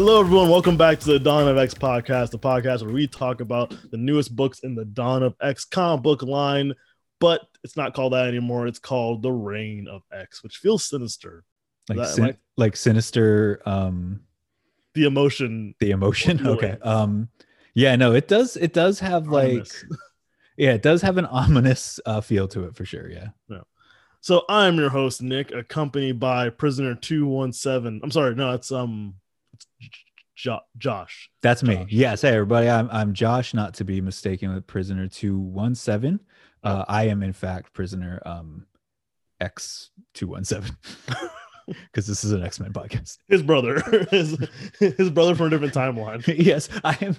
Hello, everyone. Welcome back to the Dawn of X podcast, the podcast where we talk about the newest books in the Dawn of X comic book line. But it's not called that anymore. It's called The Reign of X, which feels sinister. like That- sin- like- like sinister um The emotion, the emotion okay um yeah no it does it does have like yeah it does have an ominous uh feel to it for sure yeah So I'm your host, Nick, accompanied by Prisoner 217. I'm sorry, no, it's um jo- Josh. that's me yes hey everybody i'm i'm josh not to be mistaken with prisoner 217 uh i am in fact prisoner um x217 because this is an x-men podcast His brother. his, his brother from a different timeline. yes i am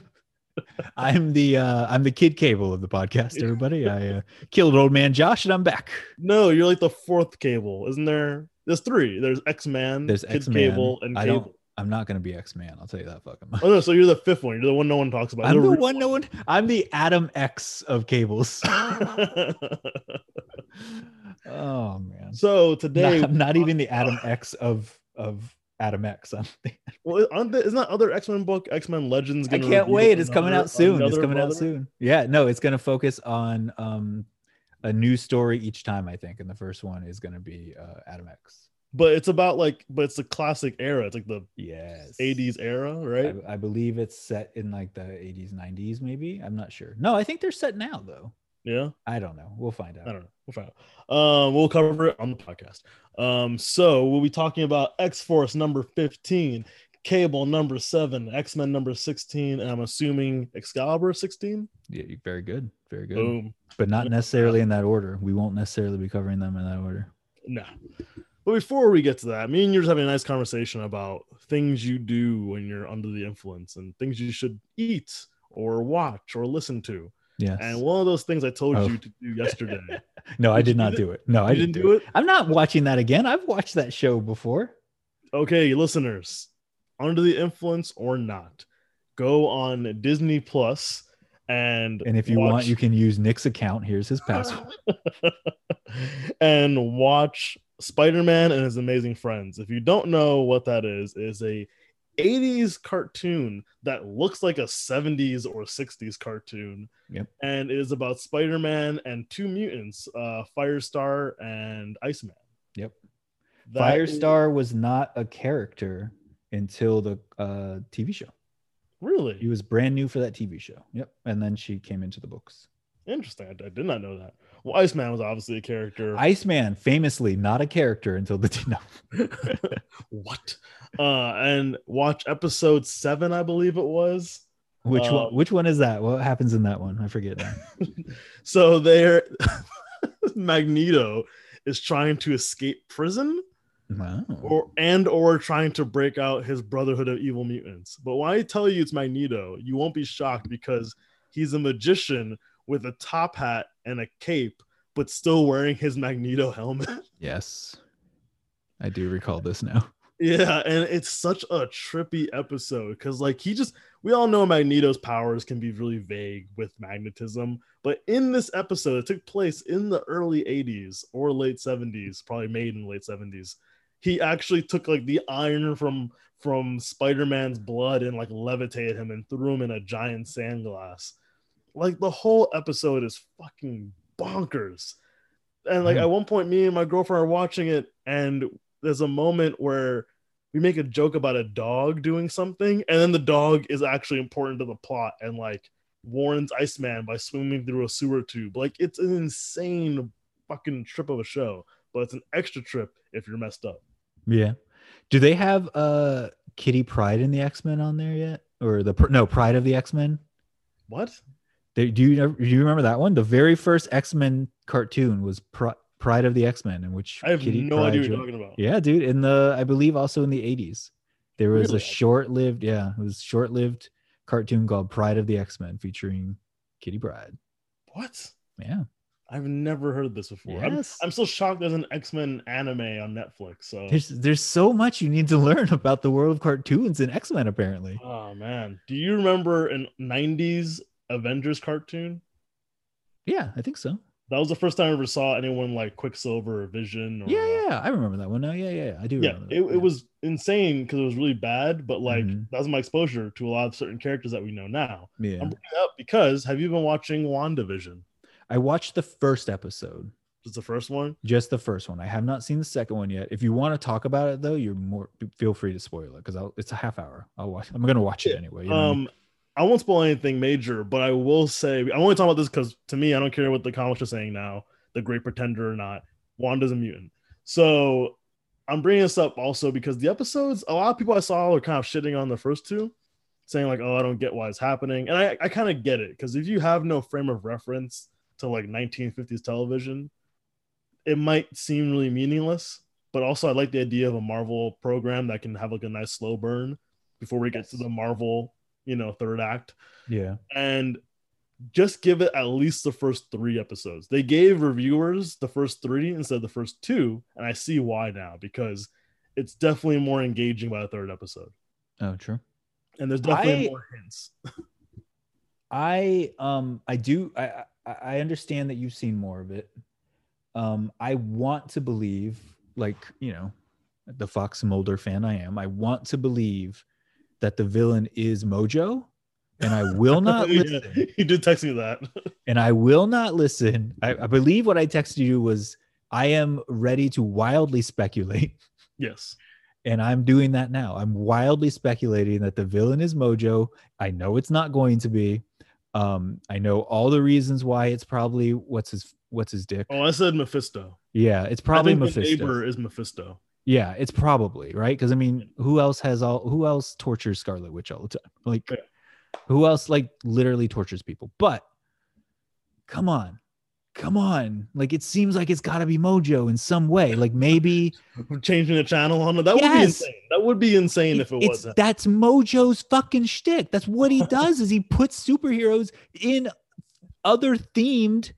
i'm the uh i'm the kid cable of the podcast everybody i uh, killed old man josh and i'm back No, you're like the fourth cable, isn't there? There's three. There's X-Man, There's Kid X-Man. Cable, and I Cable. don't- I'm not gonna be X Man. I'll tell you that fucking much. Oh no, so you're the fifth one. You're the one no one talks about. I'm You're the one no one. I'm the Adam X of cables. oh man. so today, Not, I'm not even the Adam X of of Adam X. I'm the, well, aren't there, isn't that other X-Men book, X-Men Legends? I can't wait. It's coming out soon. It's another coming out soon. Yeah. No, it's gonna focus on um a new story each time. I think, and the first one is gonna be uh, Adam X. But it's about like, but it's the classic era. It's like the Yes. 80s era, right? I, I believe it's set in like the 80s, 90s, maybe. I'm not sure. No, I think they're set now though. yeah. I don't know. We'll find out. I don't know. We'll find out. Um, we'll cover it on the podcast. Um, so we'll be talking about X Force number 15, Cable number seven, X Men number 16, and I'm assuming Excalibur 16. Yeah, very good. Very good. Boom. But not necessarily in that order. We won't necessarily be covering them in that order. No. But before we get to that, me and you're just having a nice conversation about things you do when you're under the influence and things you should eat or watch or listen to. Yes. And one of those things I told Oh. you to do yesterday. no, I Did not do it. No, I didn't, didn't do it? I'm not watching that again. I've watched that show before. okay, listeners, under the influence or not, go on Disney Plus and And if you watch- want, you can use Nick's account. Here's his password. and watch Spider-Man and his amazing friends. If you don't know what that is, a 80s cartoon that looks like a 70s or 60s cartoon. Yep. And it is about Spider-Man and two mutants, uh Firestar and Iceman. Yep. That is- Firestar was not a character until the uh, TV show. really He was brand new for that TV show. Yep. And then she came into the books. Interesting. I, I did not know that. Well, Iceman was obviously a character. Iceman, famously not a character until the no. what? Uh, and watch episode seven, I believe it was. Which Uh, one? Which one is that? What happens in that one? I forget. So there, Magneto is trying to escape prison, Wow. or and or trying to break out his Brotherhood of Evil Mutants. But when I tell you it's Magneto, you won't be shocked because he's a magician with a top hat and a cape, but still wearing his Magneto helmet. Yes. I do recall this now. Yeah, and it's such a trippy episode because, like, he just we all know Magneto's powers can be really vague with magnetism, but in this episode, it took place in the early 80s or late 70s, probably made in late 70s. He actually took like the iron from from Spider-Man's blood and like levitated him and threw him in a giant sand glass. Like the whole episode is fucking bonkers. And like Hmm. at one point, me and my girlfriend are watching it, and there's a moment where we make a joke about a dog doing something, and then the dog is actually important to the plot and like warns Iceman by swimming through a sewer tube. Like it's an insane fucking trip of a show, but it's an extra trip if you're messed up. Yeah. Do they have uh Kitty Pryde in the X Men on there yet? Or the pr- no Pryde of the X Men? What? They, do you do you remember that one? The very first X Men cartoon was Pri- Pryde of the X Men, in which I have Kitty no Pryde idea what you're talking about. Yeah, dude. In the I believe also in the eighties, there was Really? a short-lived yeah, it was short-lived cartoon called Pryde of the X Men featuring Kitty Pryde. What? Yeah. I've never heard this before. I'm, Yes. I'm still shocked there's an X Men anime on Netflix. So, There's there's so much you need to learn about the world of cartoons and X Men apparently. oh man, do you remember in '90s Avengers cartoon? Yeah, I think so. That was the first time I ever saw anyone like Quicksilver or Vision. Or, Yeah, yeah, I remember that one now. Yeah, yeah, I do. yeah. remember that. It, it was insane because it was really bad, but like Mhm. that was my exposure to a lot of certain characters that we know now. Yeah. I'm bringing it up because have you been watching WandaVision? I watched the first episode, It's the first one. just the first one. I have not seen the second one yet. If you want to talk about it though, you're more feel free to spoil it because it's a half hour. I'll watch. I'm gonna watch it anyway. you know I mean? I won't spoil anything major, but I will say I only talk about this because to me, I don't care what the comics are saying now, the Great Pretender or not. Wanda's a mutant, so I'm bringing this up also because the episodes, a lot of people I saw are kind of shitting on the first two, saying like, "Oh, I don't get why it's happening," and I, I kind of get it because if you have no frame of reference to like 1950s television, it might seem really meaningless. But also, I like the idea of a Marvel program that can have like a nice slow burn before we get to the Marvel, you know, third act, yeah. and just give it at least the first three episodes. They gave reviewers the first three instead of the first two, and I see why now because it's definitely more engaging by the third episode, Oh, true. and there's definitely I- more hints. I um I do I I I understand that you've seen more of it. Um I want to believe like, you know, the Fox Mulder fan I am, I want to believe that the villain is Mojo and I will not Yeah, listen. you did text me that. And I will not listen. I, I believe what I texted you was I am ready to wildly speculate yes. and I'm doing that now. I'm wildly speculating that the villain is Mojo. I know it's not going to be. Um, I know all the reasons why it's probably what's his what's his dick. Oh, I said Mephisto. Yeah, it's probably I think the Mephisto. neighbor is Mephisto. Yeah, it's probably right because I mean, who else has all? Who else tortures Scarlet Witch all the time? Like, Yeah. who else like literally tortures people? But come on, come on! Like, it seems like it's got to be Mojo in some way. Like maybe Changing the channel on it. That would be insane. That would be insane if it it's wasn't. that's Mojo's fucking shtick. That's what he does is he puts superheroes in other themed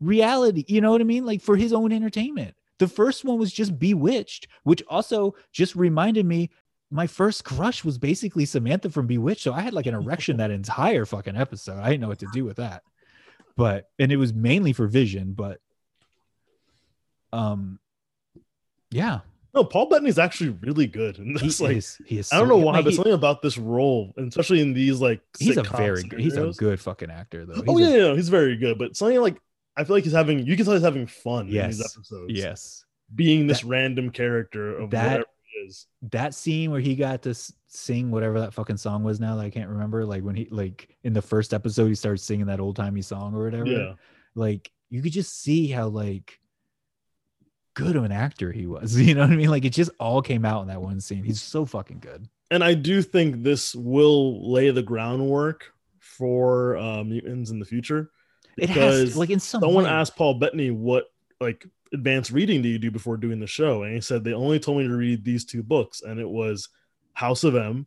reality. You know what I mean? Like for his own entertainment. The first one was just Bewitched, which also just reminded me my first crush was basically Samantha from Bewitched. So I had like an erection that entire fucking episode. I didn't know what to do with that. But and it was mainly for Vision, but um yeah, No, Paul Bettany's actually really good. And he it's like is he is I don't know why, like, but he- something about this role, and especially in these like he's a very good he's a good fucking actor though. Oh yeah, a- yeah, he's very good. But something like I feel like he's having you can tell he's having fun in these episodes. yes. being this random character of that- whatever he is. That scene where he got to sing whatever that fucking song was now that I can't remember. Like when he like in the first episode he started singing that old timey song or whatever. Yeah, Like you could just see how like good of an actor he was. You know what I mean? Like it just all came out in that one scene. He's so fucking good. and I do think this will lay the groundwork for uh, mutants in the future. It Because has like in some Someone way. asked Paul Bettany what like advanced reading do you do before doing the show, and he said they only told me to read these two books, and it was House of M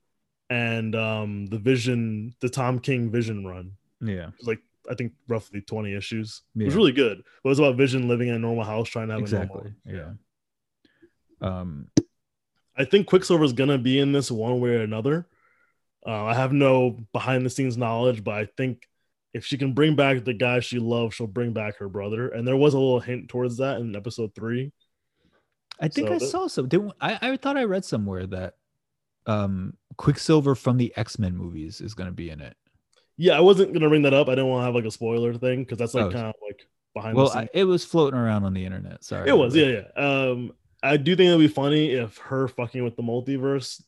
and um the Vision, the Tom King Vision run. Yeah. It was like I think roughly 20 issues. It was really good. But it was about Vision living in a normal house trying to have a Exactly. normal. Yeah. Um I think Quicksilver is gonna be in this one way or another. Uh, I have no behind the scenes knowledge, but I think if she can bring back the guy she loves, she'll bring back her brother. And there was a little hint towards that in episode three. I think So I that- saw some. Did, I I thought I read somewhere that um Quicksilver from the X Men movies is going to be in it. Yeah, I wasn't gonna bring that up. I didn't want to have like a spoiler thing because that's like Oh. kind of like behind Well, the scenes. I, it was floating around on the internet. Sorry, it was, yeah, yeah. Um, I do think it'd be funny if her fucking with the multiverse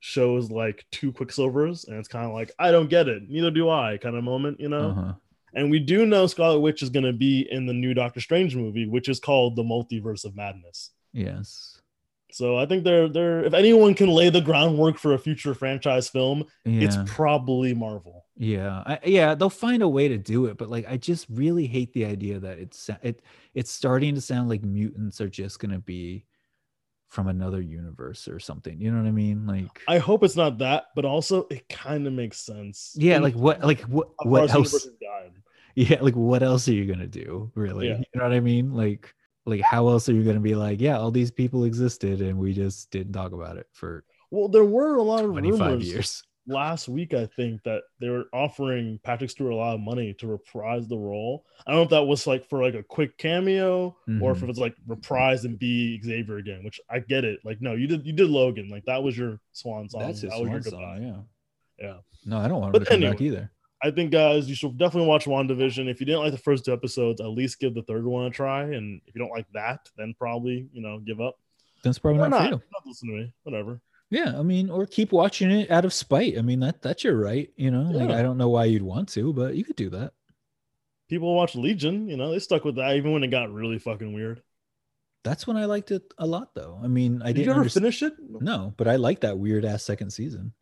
shows like two Quicksilvers, and it's kind of like I don't get it, neither do I, kind of moment, you know. Uh-huh. And we do know Scarlet Witch is going to be in the new Doctor Strange movie, which is called The Multiverse of Madness. Yes. So I think they're they're if anyone can lay the groundwork for a future franchise film, Yeah. it's probably Marvel. yeah. I, yeah. They'll find a way to do it, but like, I just really hate the idea that it's it it's starting to sound like mutants are just going to be from another universe or something. You know what I mean? Like, I hope it's not that, but also it kind of makes sense. yeah. in Like what? Like what? What else? universe has gotten. yeah like what else are you gonna do really Yeah. you know what i mean like like how else are you gonna be like yeah all these people existed and we just didn't talk about it for Well, there were a lot of 25 rumors. years last week, I think, that they were offering Patrick Stewart a lot of money to reprise the role. I don't know if that was like for like a quick cameo or if Mhm. it was like reprise and be Xavier again, which I get it. Like, no, you did you did Logan. Like that was your swan song. That's his that was swan song, yeah. Yeah. No, I don't want him But to come back either. I think guys, you should definitely watch WandaVision. If you didn't like the first two episodes, at least give the third one a try. And if you don't like that, then probably, you know, give up. That's probably not, not. for you. Not listen to me. Whatever. Yeah, I mean, or keep watching it out of spite. I mean, that that's your right. You know, like I don't know why you'd want to, but you could do that. People watch Legion, you know, they stuck with that even when it got really fucking weird. That's when I liked it a lot, though. I mean, I Did you didn't ever understand. finish it? No, but I liked that weird ass second season.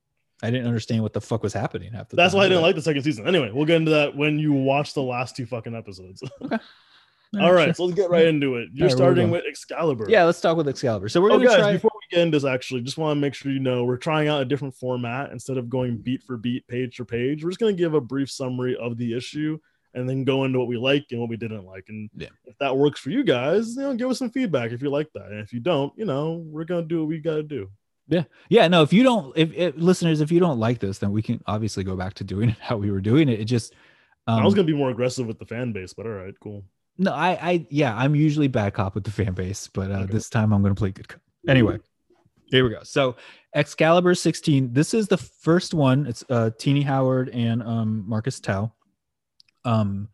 I didn't understand what the fuck was happening after. That's why I didn't like the second season. Anyway, we'll get into that when you watch the last two fucking episodes. Yeah, All right, so let's get right into it. You're All right, where we starting with Excalibur. Yeah, let's talk with Excalibur. So we're Oh, gonna guys, try. before we get into this, actually, just want to make sure you know we're trying out a different format instead of going beat for beat, page for page. We're just going to give a brief summary of the issue and then go into what we like and what we didn't like. And Yeah. if that works for you guys, you know, give us some feedback if you like that. And if you don't, you know, we're going to do what we got to do. Yeah. Yeah, no, if you don't, if, if listeners, if you don't like this, then we can obviously go back to doing it how we were doing it. It just. Um, I was going to be more aggressive with the fan base, but all right, cool. No, I, I, yeah, I'm usually bad cop with the fan base, but uh, Okay. this time I'm going to play good cop. Anyway, here we go. So, Excalibur 16. This is the first one. It's uh, Tini Howard and um, Marcus To. Um,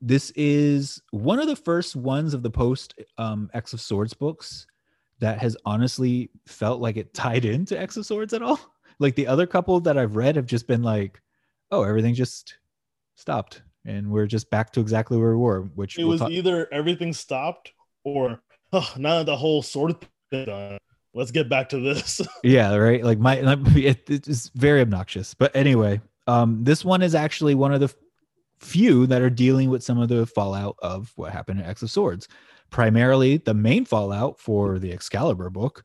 this is one of the first ones of the post um, X of Swords books that has honestly felt like it tied into X of Swords at all. Like the other couple that I've read have just been like, oh, everything just stopped and we're just back to exactly where we were. Which It we'll was talk- either everything stopped or oh, now the whole sword thing done, let's get back to this. yeah, right. Like my, it, it's very obnoxious. But anyway, um, this one is actually one of the few that are dealing with some of the fallout of what happened in X of Swords. Primarily, the main fallout for the Excalibur book,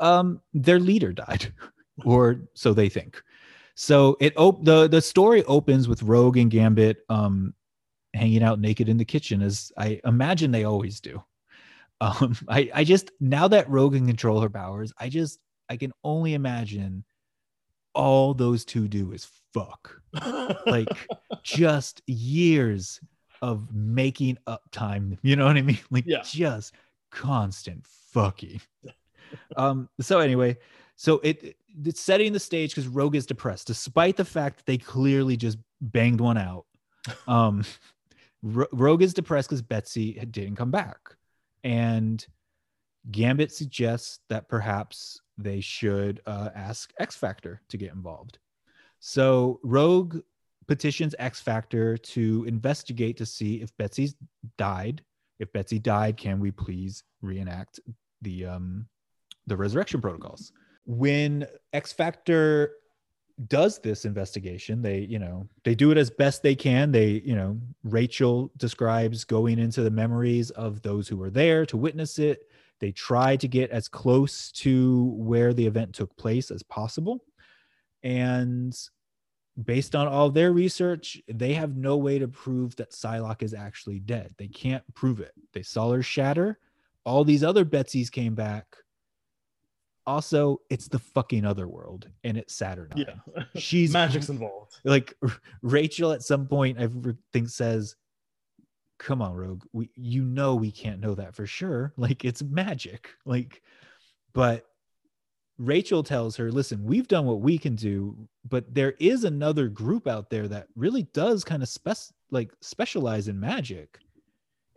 um, their leader died, or so they think. So it op- the the story opens with Rogue and Gambit um, hanging out naked in the kitchen, as I imagine they always do. Um, I I just now that Rogue can control her powers, I just I can only imagine all those two do is fuck like just years of making up time. You know what I mean? Like Yeah. just constant fucking. um. So anyway, so it it's setting the stage because Rogue is depressed, despite the fact that they clearly just banged one out. Um, Ro- Rogue is depressed because Betsy didn't come back, and Gambit suggests that perhaps they should uh, ask X Factor to get involved. So Rogue petitions X Factor to investigate to see if Betsy's died. If Betsy died, can we please reenact the um the resurrection protocols? When X Factor does this investigation, they, you know, they do it as best they can. They, you know, Rachel describes going into the memories of those who were there to witness it. They try to get as close to where the event took place as possible. And based on all their research, they have no way to prove that Psylocke is actually dead. They can't prove it. They saw her shatter. All these other Betsy's came back. Also, it's the fucking other world and it's Saturnine. yeah, She's magic's involved. like Rachel at some point I think says, "Come on, Rogue, we you know we can't know that for sure. Like it's magic. Like, but Rachel tells her, "Listen, we've done what we can do, but there is another group out there that really does kind of spec like specialize in magic."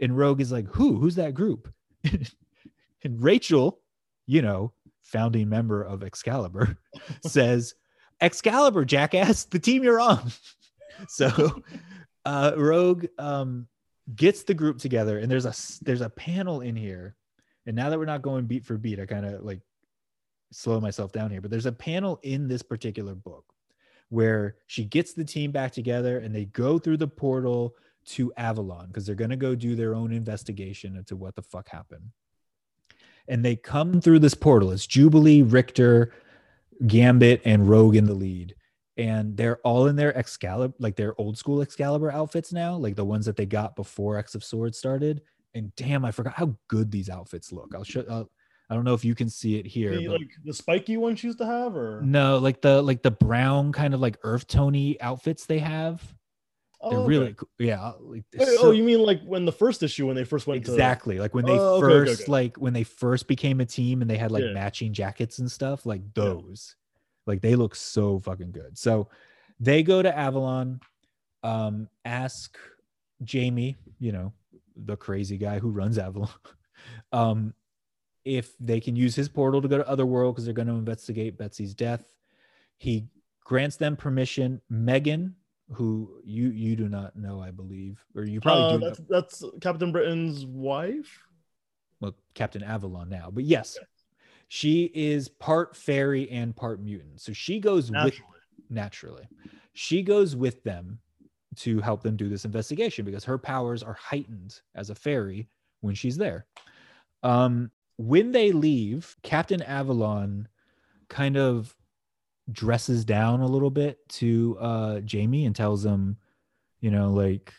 And Rogue is like, "Who? Who's that group?" and Rachel, you know, founding member of Excalibur, says, Excalibur, jackass, the team you're on. so uh Rogue um gets the group together and there's a there's a panel in here. And now that we're not going beat for beat, I kind of like slow myself down here, but there's a panel in this particular book where she gets the team back together and they go through the portal to Avalon because they're going to go do their own investigation into what the fuck happened. And they come through this portal. It's Jubilee, Rictor, Gambit, and Rogue in the lead. And they're all in their Excalibur, like their old school Excalibur outfits now, like the ones that they got before X of Swords started. And damn, I forgot how good these outfits look. I'll show. I'll, I don't know if you can see it here. The, but- like the spiky one she used to have, or no, like the like the brown kind of like earth tony outfits they have. They're Oh, really okay. cool. Yeah. Like, Wait, so- oh, you mean like when the first issue when they first went to exactly like when they Oh, okay, okay, first okay. like when they first became a team and they had like Yeah. matching jackets and stuff like Yeah. those like they look so fucking good so they go to avalon um ask jamie you know the crazy guy who runs avalon um if they can use his portal to go to otherworld because they're going to investigate betsy's death he grants them permission megan who you you do not know i believe or you probably Uh, do know that's that's Captain Britain's wife. well, Captain Avalon now, but yes, she is part fairy and part mutant. So she goes with Naturally. naturally. She goes with them to help them do this investigation because her powers are heightened as a fairy when she's there. Um, when they leave, Captain Avalon kind of dresses down a little bit to uh, Jamie and tells him, you know, like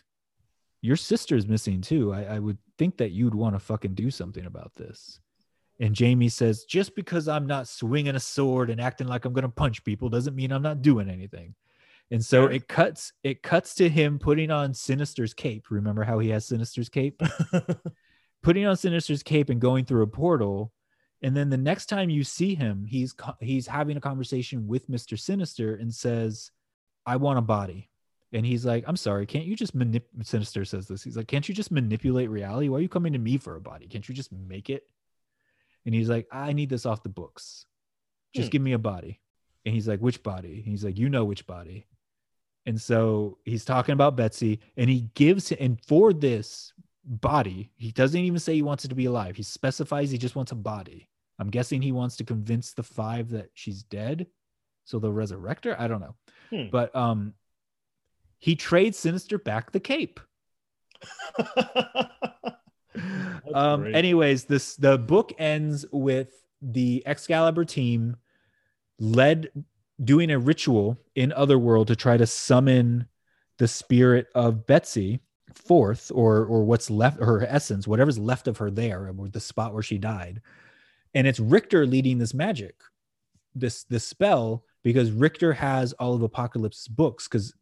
your sister's missing too. I, I would think that you'd want to fucking do something about this. And Jamie says, just because I'm not swinging a sword and acting like I'm going to punch people doesn't mean I'm not doing anything. And so it cuts it cuts to him putting on Sinister's cape. Remember how he has Sinister's cape? putting on Sinister's cape and going through a portal. And then the next time you see him, he's he's having a conversation with Mr. Sinister and says, "I want a body." And he's like, "I'm sorry, can't you just manip?" Sinister says this. He's like, "Can't you just manipulate reality? Why are you coming to me for a body? Can't you just make it?" And he's like, "I need this off the books. Just Hmm. give me a body." And he's like, "Which body?" And he's like, "You know which body." And so he's talking about Betsy, and he gives and for this body, he doesn't even say he wants it to be alive. He specifies he just wants a body. I'm guessing he wants to convince the five that she's dead, so they'll resurrect her. I don't know, Hmm. but um, he trades Sinister back the cape. Um great. anyways this the book ends with the excalibur team led doing a ritual in otherworld to try to summon the spirit of betsy forth or or what's left her essence whatever's left of her there or the spot where she died and it's rictor leading this magic this this spell because rictor has all of apocalypse's books because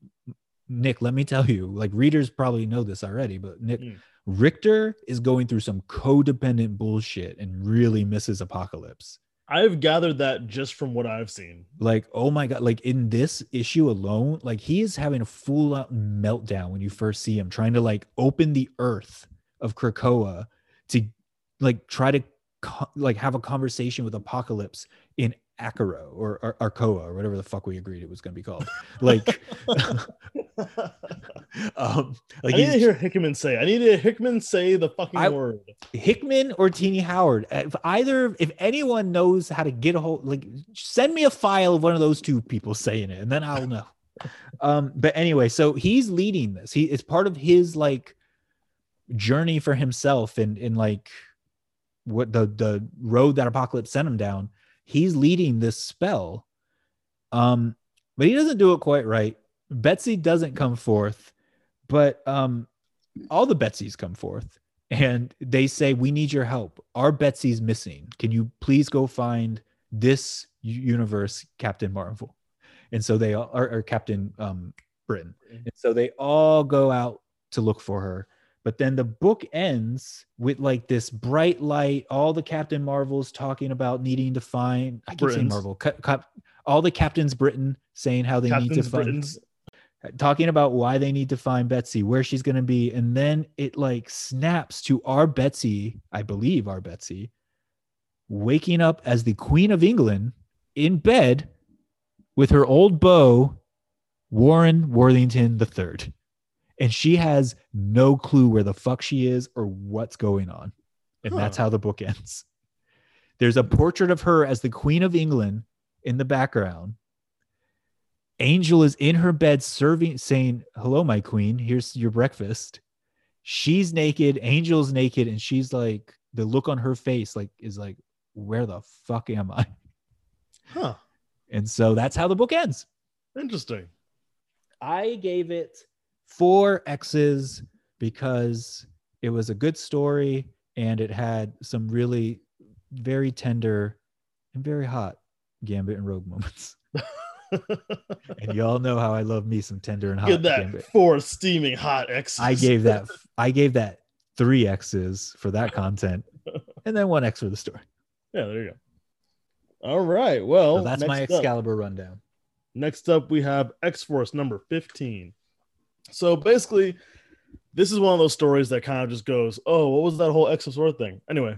nick let me tell you like readers probably know this already but nick Mm. Rictor is going through some codependent bullshit and really misses Apocalypse. I've gathered that just from what I've seen. Like, oh my god, like in this issue alone, like he is having a full out meltdown when you first see him trying to like open the earth of Krakoa to like try to co- like have a conversation with Apocalypse in Akaro or, or Arkoa or whatever the fuck we agreed it was going to be called. Like, um, like I need to hear Hickman say. I need to hear Hickman say the fucking I- word. Hickman or Tini Howard. If either, if anyone knows how to get a hold, like send me a file of one of those two people saying it, and then I'll know. um, but anyway, so he's leading this. He it's part of his like journey for himself and in like what the the road that Apocalypse sent him down. He's leading this spell. Um, but he doesn't do it quite right. Betsy doesn't come forth, but um, all the Betsy's come forth and they say we need your help our betsy's missing can you please go find this universe captain marvel and so they all or, or captain um britain and so they all go out to look for her but then the book ends with like this bright light all the captain marvels talking about needing to find i keep saying marvel Cap- Cap- all the captains britain saying how they need to Captain's find uh, talking about why they need to find Betsy, where she's going to be. And then it like snaps to our Betsy, I believe our Betsy, waking up as the Queen of England in bed with her old beau, Warren Worthington III. And she has no clue where the fuck she is or what's going on. And that's how the book ends. There's a portrait of her as the Queen of England in the background. Angel is in her bed serving, saying, Hello, my queen. Here's your breakfast. She's naked. Angel's naked. And she's like, the look on her face, like, is like, Where the fuck am I? Huh. And so that's how the book ends. Interesting. I gave it four X's because it was a good story and it had some really very tender and very hot Gambit and Rogue moments. and y'all know how I love me some tender and hot Get that Gambit. four steaming hot X's. I gave that I gave that three X's for that content, and then one X for the story. Yeah, there you go. All right. Well, So that's my next up- Excalibur rundown. Next up, we have X Force number 15. So basically, this is one of those stories that kind of just goes, Oh, what was that whole X of Sword thing? Anyway,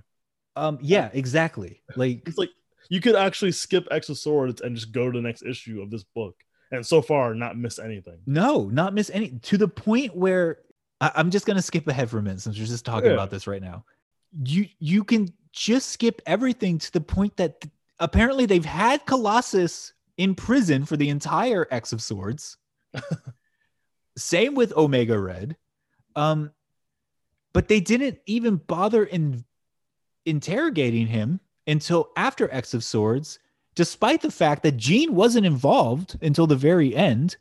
Um, yeah, exactly. Like it's like you could actually skip X of Swords and just go to the next issue of this book. And so far, not miss anything. No, not miss any to the point where I, I'm just gonna skip ahead for a minute since we're just talking Yeah. about this right now. You you can just skip everything to the point that th- apparently they've had Colossus in prison for the entire X of Swords. Same with Omega Red. Um, but they didn't even bother in interrogating him until after X of Swords, despite the fact that Jean wasn't involved until the very end.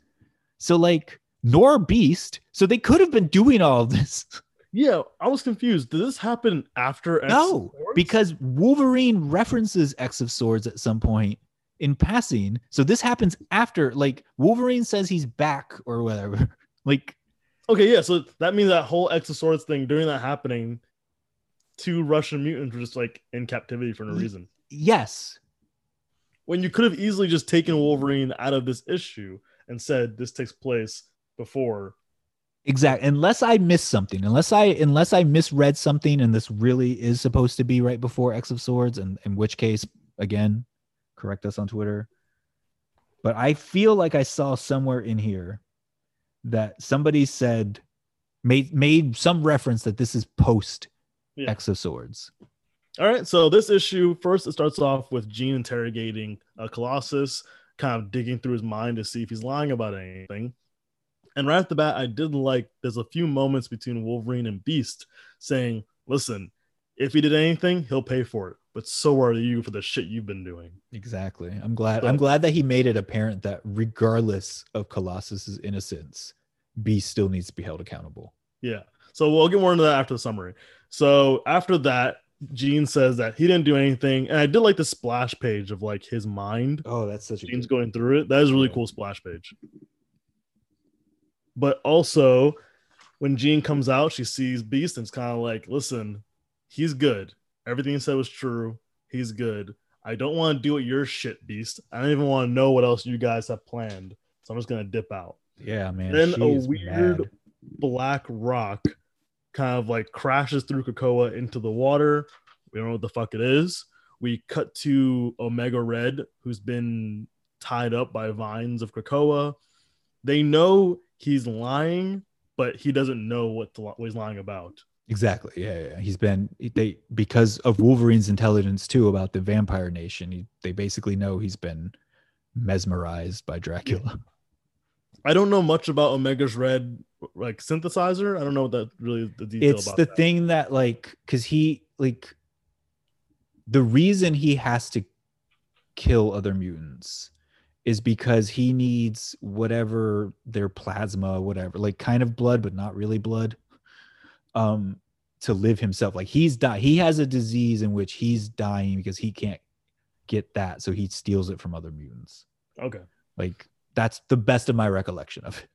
So like nor Beast. So they could have been doing all of this. Yeah, I was confused. Did this happen after X of no, because Wolverine references X of Swords at some point in passing. So this happens after like Wolverine says he's back or whatever. like Okay, yeah, so that means that whole X of Swords thing during that happening, two Russian mutants were just like in captivity for no reason. yes, When you could have easily just taken Wolverine out of this issue and said this takes place before. exactly. Unless I missed something, unless I unless I misread something and this really is supposed to be right before X of Swords, and in which case, again, correct us on Twitter. But I feel like I saw somewhere in here that somebody said made made some reference that this is post Yeah. X of Swords. All right, so this issue first it starts off with Jean interrogating uh, Colossus, kind of digging through his mind to see if he's lying about anything. And right off the bat, I did like there's a few moments between Wolverine and Beast saying, "Listen, if he did anything, he'll pay for it, but so are you for the shit you've been doing." Exactly. I'm glad. So- I'm glad that he made it apparent that regardless of Colossus's innocence, Beast still needs to be held accountable. Yeah. So we'll get more into that after the summary. So after that, Jean says that he didn't do anything, and I did like the splash page of like his mind. Oh, that's such Jean's going through it. That is a really Yeah. cool splash page. But also, when Jean comes out, she sees Beast and it's kind of like, listen, he's good. Everything he said was true. He's good. I don't want to do it your shit, Beast. I don't even want to know what else you guys have planned. So I'm just gonna dip out. Yeah, man. Then a weird mad. black rock kind of like crashes through Krakoa into the water. We don't know what the fuck it is. We cut to Omega Red, who's been tied up by vines of Krakoa. They know he's lying, but he doesn't know what, to, what he's lying about. Exactly. Yeah, yeah. He's been they because of Wolverine's intelligence too about the vampire nation. He, they basically know he's been mesmerized by Dracula. I don't know much about Omega's Red like synthesizer. I don't know what that really the detail it's the that. thing that like because he like the reason he has to kill other mutants is because he needs whatever their plasma whatever like kind of blood but not really blood um to live himself like he's die he has a disease in which he's dying because he can't get that so he steals it from other mutants Okay. like that's the best of my recollection of it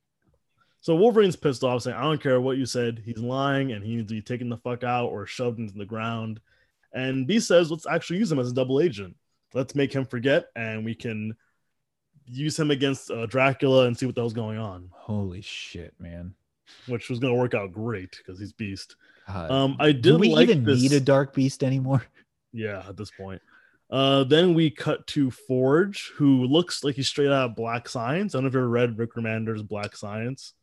So Wolverine's pissed off, saying, I don't care what you said. He's lying and he needs to be taken the fuck out or shoved into the ground. And B says, let's actually use him as a double agent. Let's make him forget and we can use him against uh, Dracula and see what the hell's going on, holy shit man which was going to work out great because he's Beast. God. Um, I did do we like even this. need a dark beast anymore Yeah, at this point. Uh, then we cut to Forge, who looks like he's straight out of Black Science. I don't know if you ever read Rick Remender's Black Science.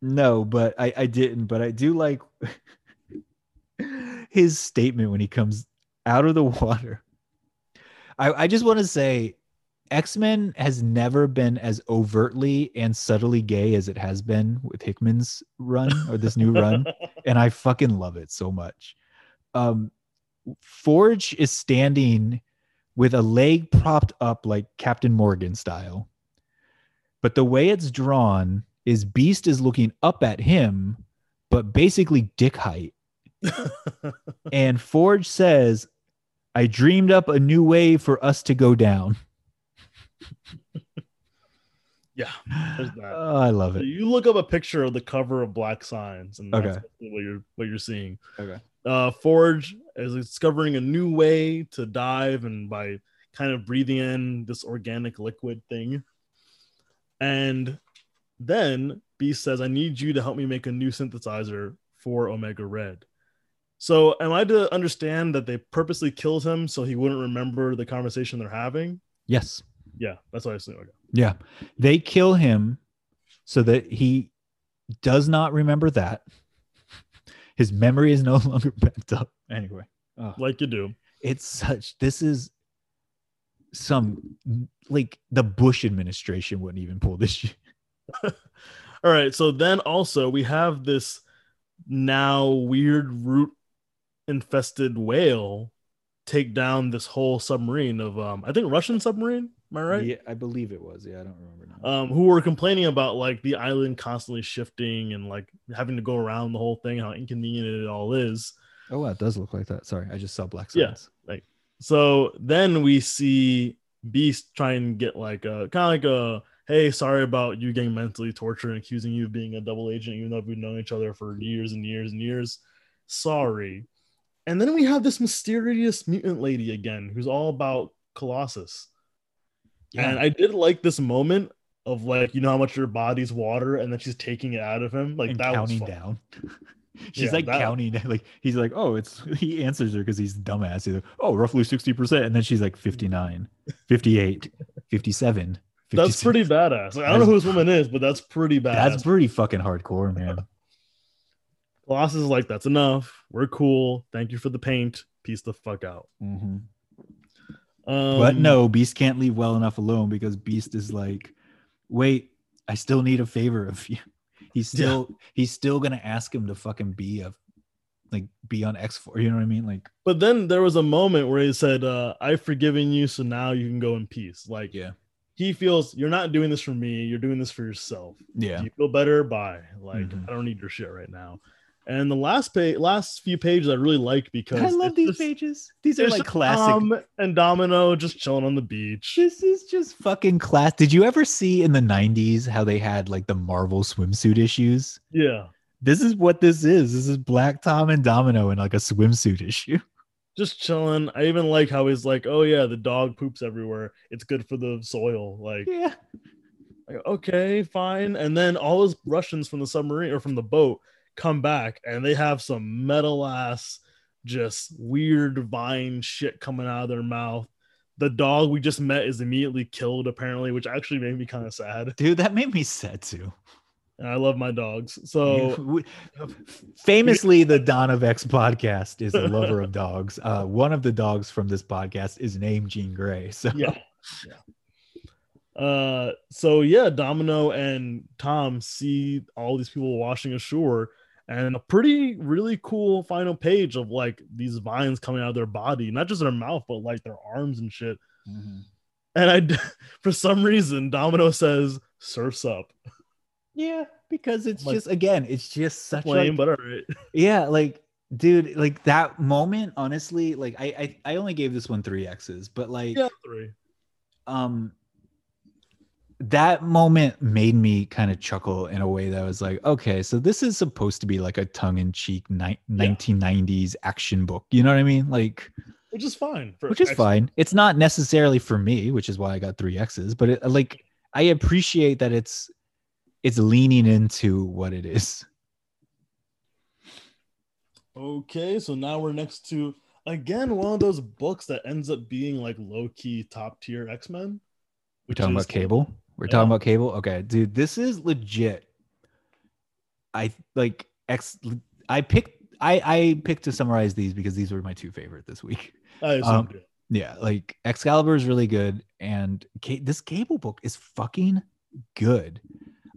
No, but I, I didn't. But I do like his statement when he comes out of the water. I, I just want to say X Men has never been as overtly and subtly gay as it has been with Hickman's run or this new run. And I fucking love it so much. Um, Forge is standing with a leg propped up like Captain Morgan style. But the way it's drawn is Beast is looking up at him, but basically dick height. and Forge says, I dreamed up a new way for us to go down. Yeah. Oh, I love So it. you look up a picture of the cover of Black Science, and that's Okay. basically what you're what you're seeing. Okay. Uh, Forge is discovering a new way to dive, and by kind of breathing in this organic liquid thing. And then Beast says, "I need you to help me make a new synthesizer for Omega Red." So, am I to understand that they purposely killed him so he wouldn't remember the conversation they're having? Yes. Yeah, that's what I assume. Okay. Yeah. They kill him so that he does not remember that. His memory is no longer backed up. Anyway, oh, Like you do. it's such, this is some like the Bush administration wouldn't even pull this shit. All right. So then also we have this now weird root infested whale take down this whole submarine of um I think Russian submarine. Am I right? Yeah, I believe it was. Yeah, I don't remember now. Um, who were complaining about like the island constantly shifting and like having to go around the whole thing, how inconvenient it all is. oh, wow, it does look like that. Sorry, I just saw Black Yeah. like So then we see Beast try and get like a kind of like a hey, sorry about you getting mentally tortured and accusing you of being a double agent, even though we've known each other for years and years and years. Sorry. And then we have this mysterious mutant lady again who's all about Colossus. And I did like this moment of like, you know how much your body's water, and then she's taking it out of him. Like and that counting was fun. down. She's Yeah, like that- counting, like he's like, oh, it's he answers her because he's dumbass. He's like, oh, roughly 60%. And then she's like 59, 58, 57. That's pretty badass. Like, I don't know who this woman is, but that's pretty badass. That's pretty fucking hardcore, man. Colossus is like, that's enough. We're cool. Thank you for the paint. Peace the fuck out. Mhm. Um, but no, Beast can't leave well enough alone because Beast is like, wait, I still need a favor of you. He's still he's still gonna ask him to fucking be a like be on X Force. You know what I mean? Like, But then there was a moment where he said, uh, I've forgiven you, so now you can go in peace. Like yeah, he feels you're not doing this for me, you're doing this for yourself. yeah. Do you feel better? Bye. Like Mhm. I don't need your shit right now. And the last page, last few pages, I really like because I love these just- pages. These are like classic. Tom and Domino just chilling on the beach. This is just fucking class. Did you ever see in the 90s how they had like the Marvel swimsuit issues? Yeah, This is what this is. This is Black Tom and Domino in like a swimsuit issue. just chilling. I even like how he's like, "Oh yeah, the dog poops everywhere. It's good for the soil." Like, Yeah. like, okay, fine. And then all those Russians from the submarine or from the boat come back, and they have some metal ass, just weird vine shit coming out of their mouth. The dog we just met is immediately killed, apparently, which actually made me kind of sad. Dude, that made me sad too. And I love my dogs. So famously, the Dawn of X podcast is a lover of dogs. Uh, one of the dogs from this podcast is named Jean Grey. So yeah yeah uh so yeah domino and tom see all these people washing ashore and a pretty really cool final page of like these vines coming out of their body not just their mouth but like their arms and shit. Mhm. and I, for some reason domino says surfs up. Yeah, because it's Like- just again, it's just such lame like but all right? Yeah like dude like that moment honestly like I, I i only gave this one three x's but like yeah three. um that moment made me kind of chuckle in a way that was like okay so this is supposed to be like a tongue-in-cheek ni- 1990s action book you know what i mean? Like which is fine for which is X- fine. It's not necessarily for me which is why i got three x's but it like i appreciate that it's it's leaning into what it is. Okay so now we're next to again one of those books that ends up being like low-key top tier x-men we're talking about cable we're Yeah. talking about cable? Okay dude this is legit. I like x i picked i i picked to summarize these because these were my two favorite this week. Um, yeah like excalibur is really good and Ca- this cable book is fucking good.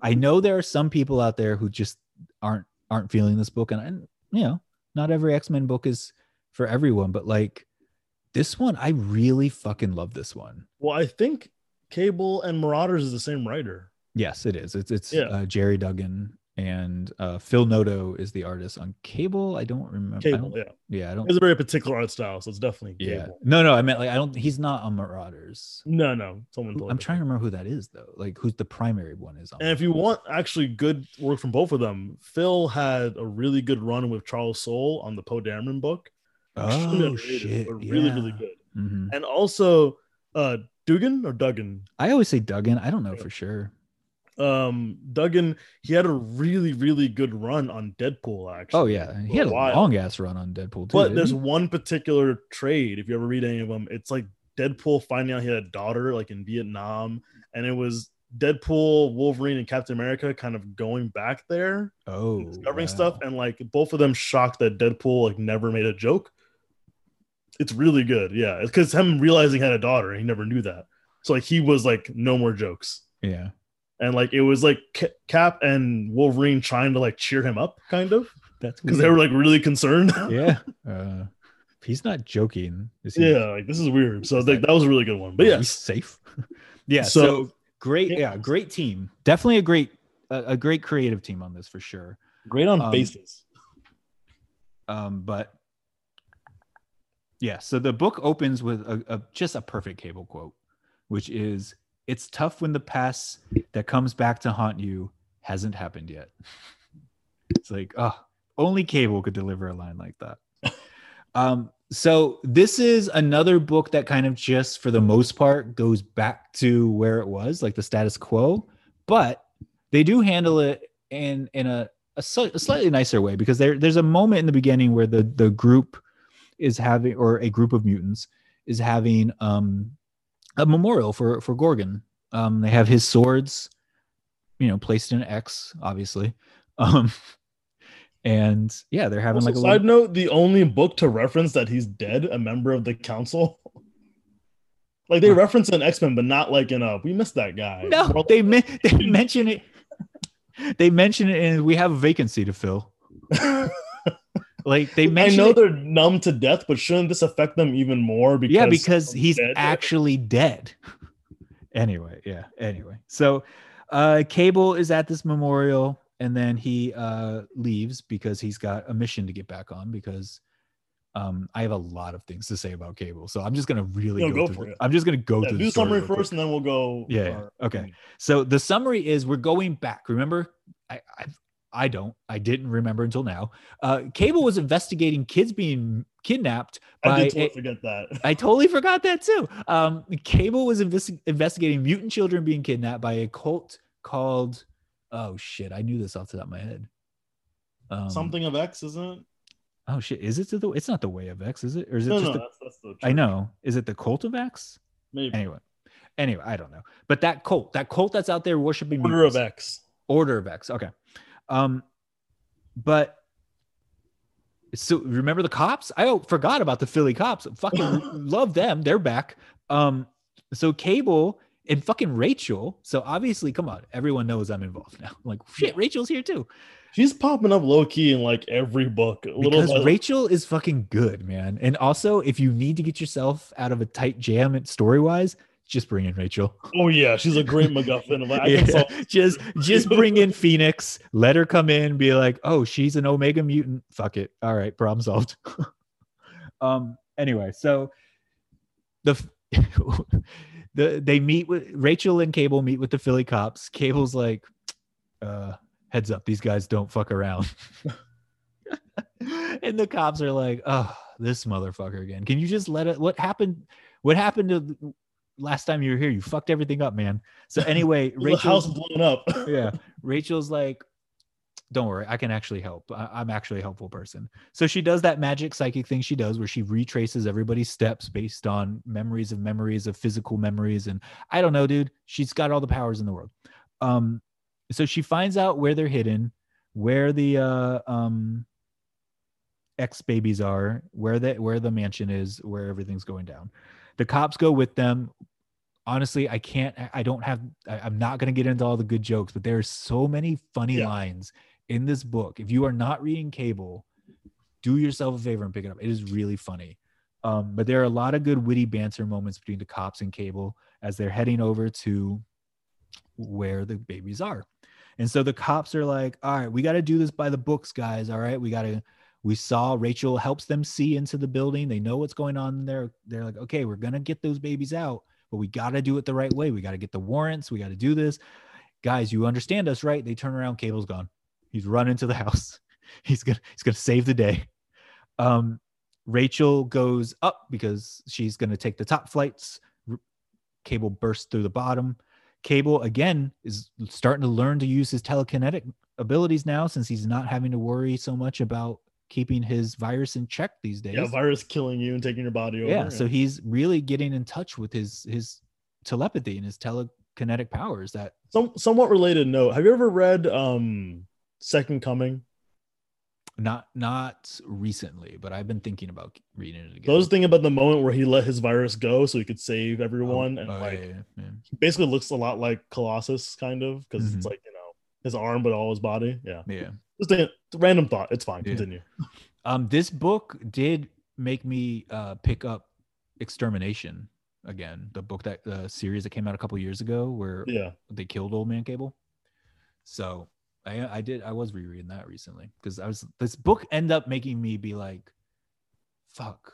I know there are some people out there who just aren't aren't feeling this book and, and you know not every x-men book is for everyone but like this one i really fucking love this one. Well, I think Cable and Marauders is the same writer. Yes, it is. It's it's Yeah. uh, Gerry Duggan and uh, Phil Noto is the artist on Cable. I don't remember. I Cable, don't- yeah. yeah, I don't. It's a very particular art style, so it's definitely Yeah, no, no. I meant like I don't. He's not on Marauders. No, no, someone. Who- I'm trying to remember who that is though. Like who's the primary one is on. And if you want actually good work from both of them, Phil had a really good run with Charles Soule on the Poe Dameron book. Oh shit, really, really yeah. good. Mhm. And also, uh, Dugan or Duggan. I always say Duggan. I don't know Yeah. for sure. Um, Duggan, he had a really, really good run on Deadpool. Actually, Oh yeah, he had a while. long ass run on Deadpool too. But there's he? one particular trade. If you ever read any of them, it's like Deadpool finding out he had a daughter, like in Vietnam, and it was Deadpool, Wolverine, and Captain America kind of going back there, oh discovering wow. stuff, and like both of them shocked that Deadpool like never made a joke. It's really good, yeah. It's because him realizing he had a daughter, he never knew that. So like he was like no more jokes, Yeah, and like it was like Ca- Cap and Wolverine trying to like cheer him up, kind of, that's because they were like really concerned. yeah. Uh, he's not joking. Is he? yeah, like this is weird. So like, that- that was a really good one. But yeah, yes, he safe. yeah. So- So, great. Yeah. Yeah, great team. Definitely a great, a, a great creative team on this for sure. great on Um, faces. Um, but yeah, so the book opens with a, a just a perfect cable quote, which is it's tough when the past that comes back to haunt you hasn't happened yet. It's like, oh, only cable could deliver a line like that. um, so this is another book that kind of just for the most part goes back to where it was, like the status quo, but they do handle it in in a a, sli- a slightly nicer way because there there's a moment in the beginning where the the group is having or a group of mutants is having um a memorial for for Gorgon. Um they have his swords you know placed in X obviously. Um and yeah, they're having Also, like a side little, note: the only book to reference that he's dead, a member of the council. like they reference an X Men, but not like in a we missed that guy. No, More they men- they mention it they mention it and we have a vacancy to fill. Like- they I know it- they're numb to death, but shouldn't this affect them even more? Because yeah because he's dead? actually dead anyway yeah anyway so uh cable is at this memorial and then he uh leaves because he's got a mission to get back on because um i have a lot of things to say about cable so i'm just gonna really No, go, go through it. i'm just gonna go Yeah, through do the summary first, and then we'll go. Yeah, our- okay. So the summary is we're going back. Remember, I I, I don't. I didn't remember until now. Uh, Cable was investigating kids being kidnapped I by. did totally forget that. I totally forgot that too. Um, Cable was investi- investigating mutant children being kidnapped by a cult called. Oh shit! I knew this off the top of my head. Um, Something of X, isn't it? Oh shit! Is it the? It's not the Way of X, is it? Or is it No, just? no, the, that's, that's the. I know. Is it the Cult of X? Maybe Anyway, anyway, I don't know. But that cult, that cult that's out there worshiping Order mutants. of X. Order of X. Okay. Um, but so remember the cops? I forgot about the Philly cops. Fucking love them. They're back. Um, so Cable and fucking Rachel. So obviously, come on, everyone knows I'm involved now. like shit, Rachel's here too. She's popping up low key in like every book. A little Because by- Rachel is fucking good, man. And also, if you need to get yourself out of a tight jam story wise, just bring in Rachel. Oh yeah, she's a great MacGuffin. Like, Yeah, just just bring in Phoenix, let her come in, be like, oh, she's an Omega mutant. Fuck it. All right, problem solved. um. Anyway, so the the they meet with Rachel and Cable meet with the Philly cops. Cable's like, uh, heads up, these guys don't fuck around. and the cops are like, oh, this motherfucker again. Can you just let it? What happened? What happened to last time you were here? You fucked everything up, man. So anyway, the house Rachel, blown up. yeah, Rachel's like, don't worry, I can actually help. I- I'm actually a helpful person. So she does that magic psychic thing she does where she retraces everybody's steps based on memories of memories of physical memories. And I don't know, dude, she's got all the powers in the world. Um, so she finds out where they're hidden, where the uh um ex babies are, where the where the mansion is, where everything's going down. The cops go with them. Honestly, I can't. I don't have. I, I'm not going to get into all the good jokes, but there are so many funny Yeah. lines in this book. If you are not reading Cable, do yourself a favor and pick it up. It is really funny. Um, but there are a lot of good witty banter moments between the cops and Cable as they're heading over to where the babies are. And so the cops are like, all right, we got to do this by the books, guys. All right. We got to, we saw Rachel helps them see into the building. They know what's going on there. They're like, okay, we're to get those babies out, but we got to do it the right way. We got to get the warrants. We got to do this. Guys, you understand us, right? They turn around, Cable's gone. He's run into the house. He's to, he's to save the day. Um, Rachel goes up because she's to take the top flights. Cable bursts through the bottom. Cable again is starting to learn to use his telekinetic abilities now since he's not having to worry so much about keeping his virus in check these days. Yeah, virus killing you and taking your body over. Yeah, so he's really getting in touch with his his telepathy and his telekinetic powers. That some somewhat related note. Have you ever read um Second Coming? not not recently, but I've been thinking about reading it again. So thing about the moment where he let his virus go so he could save everyone, Oh, and oh, like yeah, yeah, basically looks a lot like Colossus, kind of, because Mhm. it's like you know his arm, but all his body. Yeah, yeah. Just a random thought. It's fine. Yeah. Continue. Um, this book did make me uh pick up Extermination again, the book that the series that came out a couple years ago where Yeah, they killed Old Man Cable. So I I did I was rereading that recently because I was this book ended up making me be like, fuck.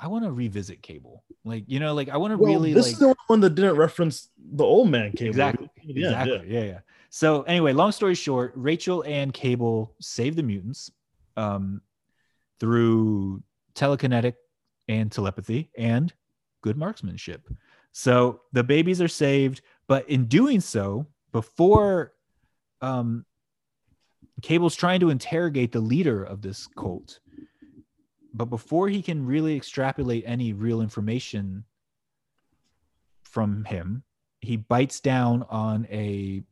I want to revisit Cable. Like, you know, like I want to well, really this like is the one that didn't reference the old man cable. Exactly. Yeah, exactly. Yeah. yeah, So anyway, long story short, Rachel and Cable save the mutants um, through telekinetic and telepathy and good marksmanship. So the babies are saved, but in doing so, before um, Cable's trying to interrogate the leader of this cult, but before he can really extrapolate any real information from him, he bites down on a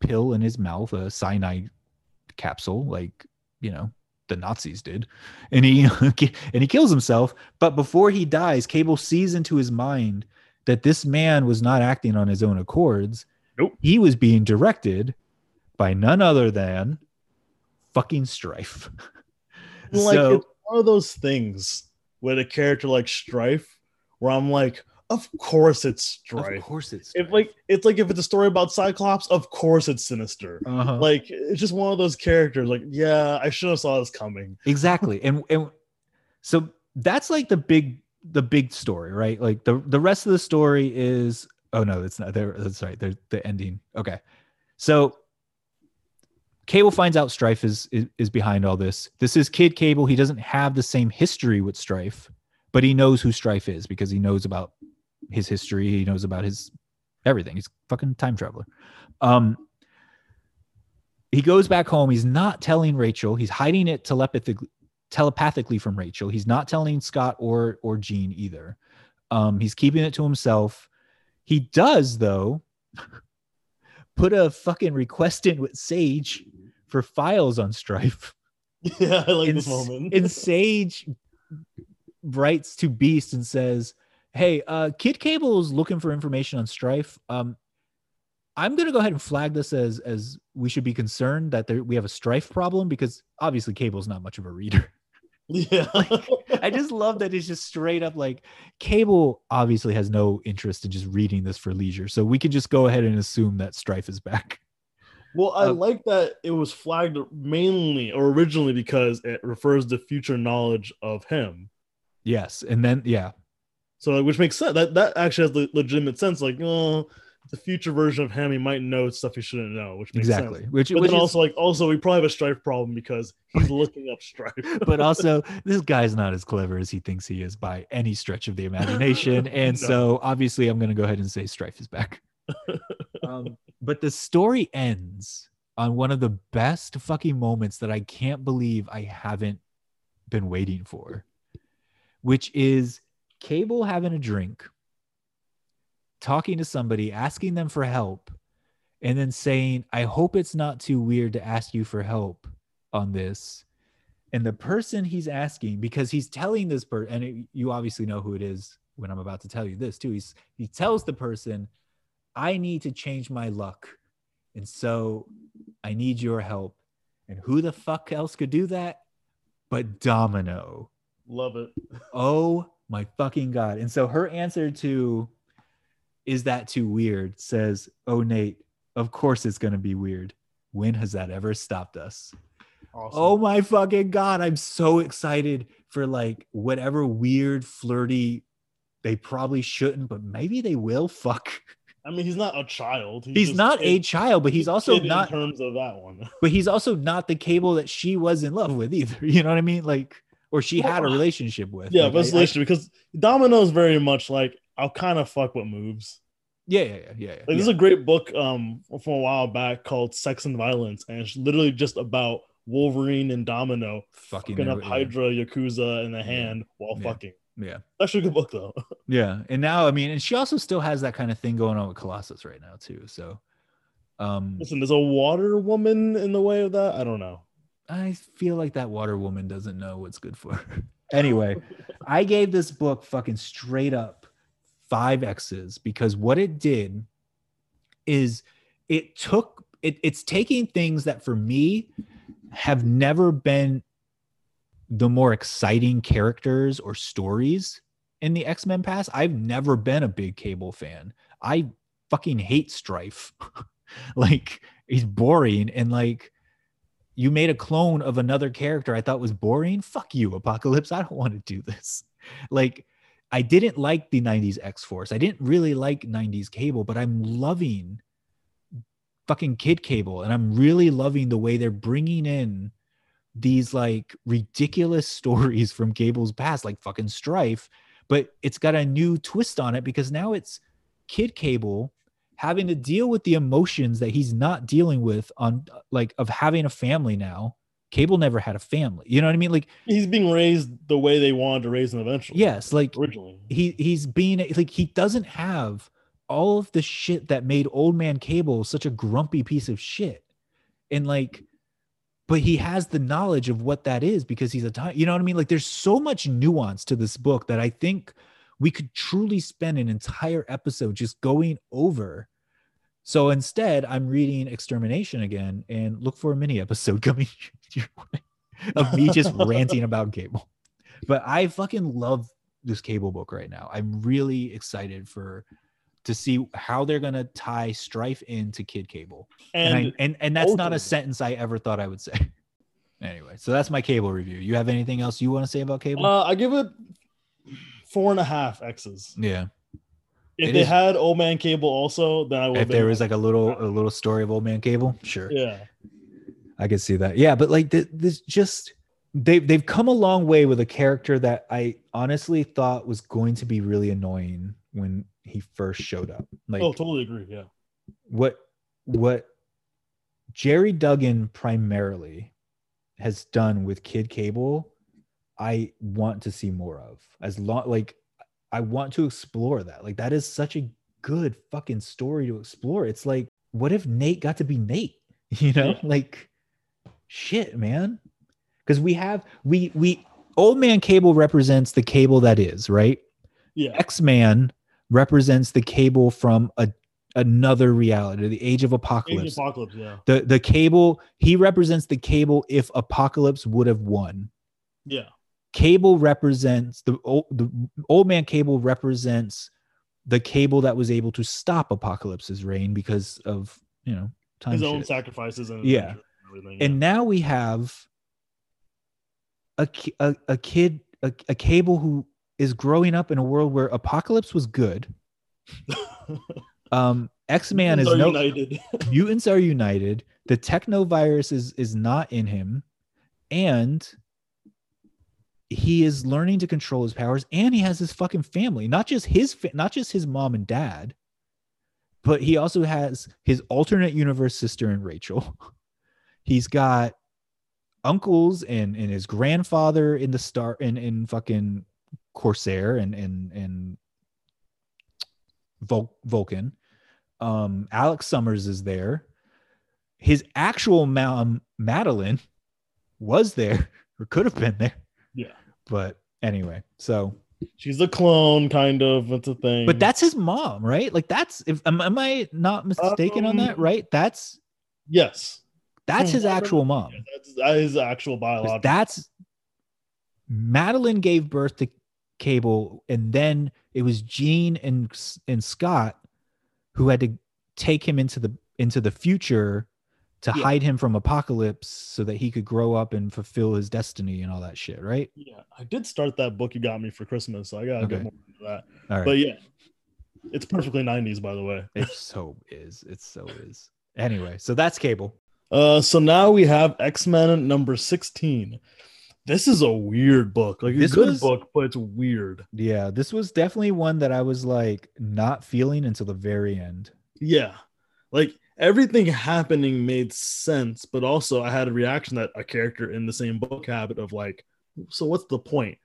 pill in his mouth, a cyanide capsule, like you know the Nazis did, and he and he kills himself. But before he dies, Cable sees into his mind that this man was not acting on his own accords. Nope. He was being directed by none other than fucking Strife. Like so it's one of those things with a character like Strife, where I'm like, of course it's Strife. of course it's If like it's like if it's a story about Cyclops, of course it's Sinister. Uh-huh. Like it's just one of those characters. Like, yeah, I should have saw this coming. exactly and and so that's like the big the big story right like the the rest of the story is oh no that's not there that's right there's the ending okay so cable finds out strife is, is is behind all this this is kid cable he doesn't have the same history with strife but he knows who strife is because he knows about his history he knows about his everything he's a fucking time traveler um he goes back home he's not telling rachel he's hiding it telepathically telepathically from Rachel. He's not telling Scott or or Jean either. Um, he's keeping it to himself. He does though put a fucking request in with Sage for files on Strife. Yeah, I like and, this moment. and Sage writes to Beast and says, "Hey, uh, Kid Cable is looking for information on Strife. Um, I'm gonna go ahead and flag this as as we should be concerned that there, we have a Strife problem because obviously Cable's not much of a reader. yeah. I just love that it's just straight up like Cable obviously has no interest in just reading this for leisure, so we can just go ahead and assume that Strife is back. Well, I Um, like that it was flagged mainly or originally because it refers to future knowledge of him. Yes, and then yeah, So, which makes sense. That that actually has le- legitimate sense. Like, oh, the future version of him, he might know stuff he shouldn't know, which makes exactly. sense. Which, But which then is, also, like, also we probably have a strife problem because he's looking up strife. but also this guy's not as clever as he thinks he is by any stretch of the imagination, and No. so obviously I'm going to go ahead and say Strife is back. um, but the story ends on one of the best fucking moments that I can't believe I haven't been waiting for, which is Cable having a drink, talking to somebody, asking them for help, and then saying, I hope it's not too weird to ask you for help on this. And the person he's asking, because he's telling this person, and it, you obviously know who it is when I'm about to tell you this too. He's he tells the person, I need to change my luck. And so I need your help. And who the fuck else could do that? But Domino. Love it. Oh my fucking God. And so her answer to is that too weird says, Oh, Nate, Of course, it's gonna be weird. When has that ever stopped us? Awesome. Oh my fucking god! I'm so excited for like whatever weird flirty. They probably shouldn't, but maybe they will. Fuck. I mean, he's not a child. He's just not a child, but he's also not in terms of that one. but he's also not the cable that she was in love with either. You know what I mean? Like, or she had a relationship with. Yeah, Like, but I- it's I- because Domino's very much like I'll kind of fuck with moves. yeah, yeah, yeah, yeah. yeah, Like, There's yeah. a great book um from a while back called Sex and Violence, and it's literally just about Wolverine and Domino fucking fucking up every- Hydra Yakuza in the hand while Yeah. fucking. Yeah, Actually, a good book though. yeah. And now, I mean, and she also still has that kind of thing going on with Colossus right now too. So, um, Listen, there's a water woman in the way of that. I don't know. I feel like that water woman doesn't know what's good for her. anyway, I gave this book fucking straight up five X's because what it did is it took it, it's taking things that for me have never been the more exciting characters or stories in the X-Men past. I've never been a big cable fan. I fucking hate strife. like he's boring and like you made a clone of another character I thought was boring. Fuck you, Apocalypse. I don't want to do this. Like, I didn't like the 90s X Force. I didn't really like 90s cable, but I'm loving fucking Kid Cable. And I'm really loving the way they're bringing in these like ridiculous stories from Cable's past, like fucking Strife. But it's got a new twist on it because now it's Kid Cable having to deal with the emotions that he's not dealing with on like of having a family now. Cable never had a family. You know what I mean? Like, He's being raised the way they wanted to raise him eventually. yes, like originally. he he's being like he doesn't have all of the shit that made old man cable such a grumpy piece of shit and like but he has the knowledge of what that is because he's a time you know what i mean like there's so much nuance to this book that i think we could truly spend an entire episode just going over so instead i'm reading extermination again and look for a mini episode coming your way of me just ranting about cable but i fucking love this cable book right now. I'm really excited for to see how they're gonna tie strife into Kid Cable. And And, I, and, and that's not a sentence I ever thought I would say. Anyway, so that's my cable review. You have anything else you want to say about cable? uh, I give it four and a half X's. yeah. If It they is- had Old Man Cable also, then I would. If there was like a little a little story of old man cable, sure. yeah, I could see that. Yeah, but like th- this just they they've come a long way with a character that I honestly thought was going to be really annoying when he first showed up. Like oh, totally agree. Yeah, what what Gerry Duggan primarily has done with Kid Cable, I want to see more of. As long like I want to explore that. Like that is such a good fucking story to explore. It's like, what if Nate got to be Nate? You know, Yeah. like shit, man. Because we have we we old man cable represents the cable that is, right? yeah, X-Man represents the cable from a another reality, the age of Age apocalypse. of Apocalypse. Yeah, The the cable, he represents the cable if apocalypse would have won. yeah, Cable represents the old the old man cable represents the cable that was able to stop apocalypse's reign because of you know time his own sacrifices and Yeah. and everything. and now we have a a, a kid a, a cable who is growing up in a world where apocalypse was good um x-man is no united. mutants are united the technovirus is is not in him and he is learning to control his powers and he has his fucking family not just his not just his mom and dad but he also has his alternate universe sister and rachel. He's got uncles and and his grandfather in the star in in fucking corsair and and and Vul- vulcan. Um alex summers is there. His actual mom Madelyne was there or could have been there. Yeah. But anyway so She's a clone, kind of. It's a thing. but that's his mom right like that's if am, am i not mistaken on that Um, right that's yes, that's his actual mom Yeah, that's that is actual biological. that's Madelyne gave birth to cable and then it was Jean and and scott who had to take him into the into the future to Yeah. hide him from apocalypse so that he could grow up and fulfill his destiny and all that shit, right? Yeah, I did start that book you got me for Christmas, so I gotta Okay. get more into that. Right. But yeah, it's perfectly 90s, by the way. it so is. It so is. Anyway, so that's cable. Uh, so now we have X Men number 16. This is a weird book, like a This good was- book, but it's weird. Yeah, this was definitely one that I was like not feeling until the very end. Yeah, like everything happening made sense, but also I had a reaction that a character in the same book habit of like, so what's the point?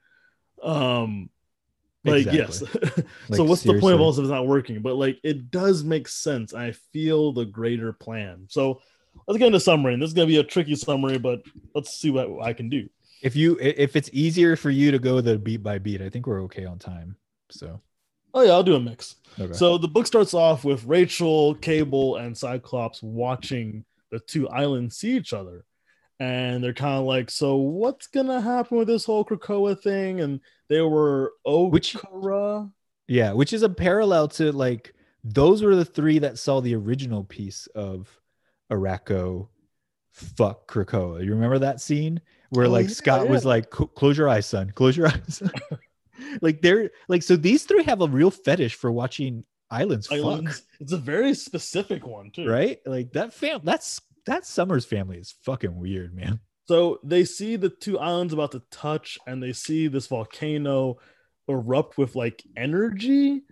Um, like yes. so Like, what's the point of all this if it's not working? But like it does make sense. I feel the greater plan. So let's get into summary. And this is gonna be a tricky summary, but let's see what I can do. If you if it's easier for you to go the beat by beat, I think we're okay on time. So Oh yeah, I'll do a mix. okay. So the book starts off with Rachel, Cable, and Cyclops watching the two islands see each other. And they're kind of like, so what's gonna happen with this whole Krakoa thing? And they were Which- Okra. yeah, which is a parallel to like those were the three that saw the original piece of Arakko fuck Krakoa. You remember that scene where Oh, like yeah, Scott was like, "Close your eyes, son. Close your eyes." like they're like so these three have a real fetish for watching islands fuck. Islands. It's a very specific one too. right? Like that fam that's that Summers family is fucking weird, man. So they see the two islands about to touch, and they see this volcano erupt with like energy,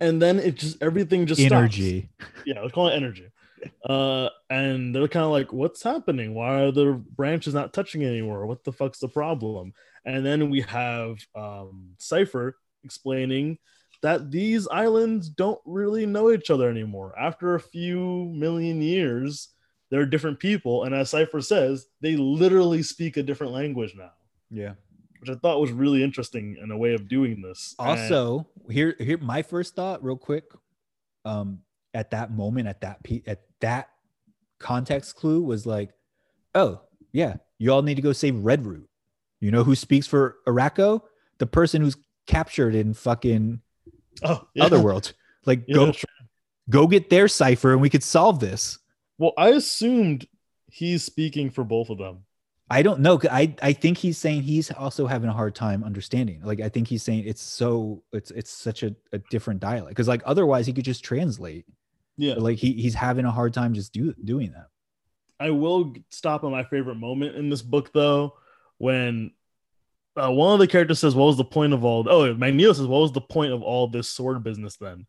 and then it just everything just stops. Energy. yeah, let's call it energy. Uh, and they're kind of like, "What's happening? Why are the branches not touching anymore? What the fuck's the problem?" And then we have um, Cipher explaining that these islands don't really know each other anymore. After a few million years, they're different people, and as Cipher says, they literally speak a different language now, Yeah. which I thought was really interesting in a way of doing this. And- Also, here here my first thought real quick um at that moment at that pe- at that context clue was like, "Oh, yeah, you all need to go save Redroot." You know who speaks for Arakko? The person who's captured in fucking oh, yeah. Otherworld. Like Yeah, go go get their cipher and we could solve this. Well, I assumed he's speaking for both of them. I don't know. I I think he's saying he's also having a hard time understanding. Like I think he's saying it's so it's it's such a, a different dialect because like otherwise he could just translate. Yeah, But, like he he's having a hard time just do doing that. I will stop at my favorite moment in this book though, when uh, one of the characters says, "What was the point of all?" Oh, Magneto says, "What was the point of all this sword business then?"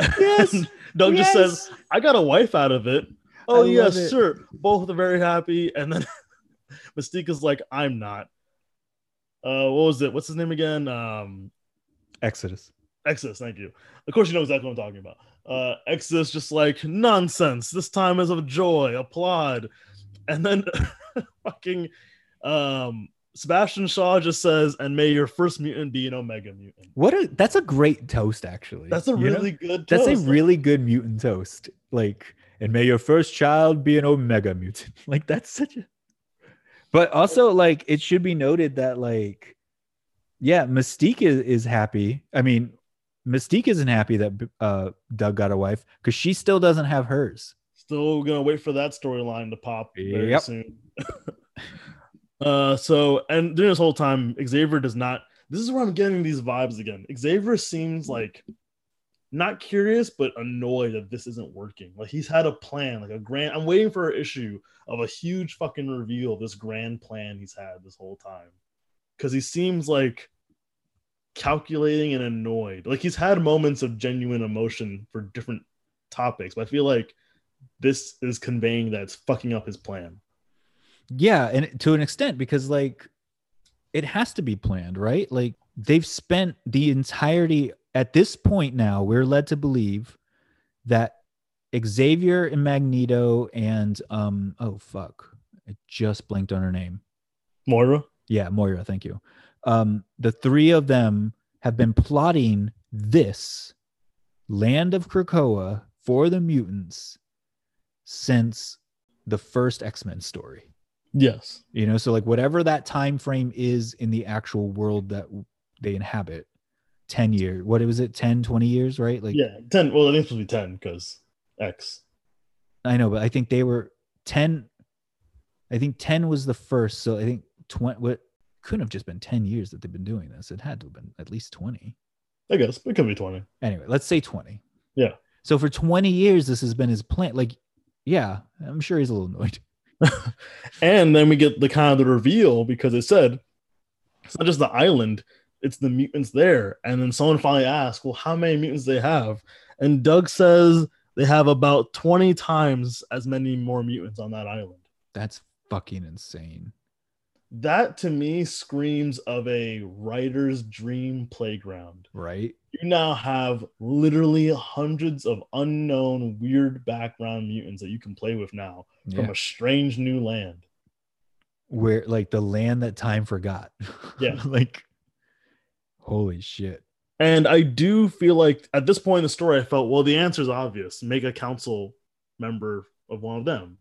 Yes, And Doug just says, "I got a wife out of it." Oh I yeah, love it. sure. Both are very happy, and then Mystique is like, "I'm not." Uh, what was it? What's his name again? Um, Exodus. Exodus, thank you. Of course, you know exactly what I'm talking about. Uh, Exodus just like nonsense. This time is of joy, applaud, and then fucking um, Sebastian Shaw just says, "And may your first mutant be an Omega mutant." What a that's a great toast actually. That's a you know? really good. that's a really good mutant toast. Like, and may your first child be an omega mutant. Like that's such a but also like it should be noted that like yeah, Mystique is, is happy. I mean, Mystique isn't happy that uh Doug got a wife because she still doesn't have hers. Still gonna wait for that storyline to pop very Yep. soon. uh, so and during this whole time, Xavier does not. This is where I'm getting these vibes again. Xavier seems like not curious, but annoyed that this isn't working. Like he's had a plan, like a grand. I'm waiting for an issue of a huge fucking reveal of this grand plan he's had this whole time, because he seems like calculating and annoyed. Like he's had moments of genuine emotion for different topics, but I feel like this is conveying that it's fucking up his plan. Yeah, and to an extent because like it has to be planned, right? Like they've spent the entirety at this point now, we're led to believe that Xavier and Magneto and um oh fuck. I just blanked on her name. Moira, Yeah, Moira, thank you. Um the three of them have been plotting this land of Krakoa for the mutants since the first X-Men story yes, you know so like whatever that time frame is in the actual world that they inhabit 10 years what was it 10 20 years right like yeah, ten. Well, I think it's supposed to be ten because X. I know, but I think they were 10. I think 10 was the first. So I think 20, what couldn't have just been 10 years that they've been doing this. It had to have been at least 20. I guess it could be 20. Anyway, let's say 20. Yeah. So for 20 years, this has been his plan. Like, yeah, I'm sure he's a little annoyed. And then we get the kind of the reveal because it said it's not just the island, it's the mutants there. And then someone finally asks, Well, how many mutants they have? And Doug says they have about 20 times as many more mutants on that island. That's fucking insane. That to me screams of a writer's dream playground. Right? You now have literally hundreds of unknown, weird background mutants that you can play with now Yeah. from a strange new land. Where like the land that time forgot. Yeah. like, holy shit. And I do feel like at this point in the story, I felt, well, the answer is obvious. Make a council member of one of them.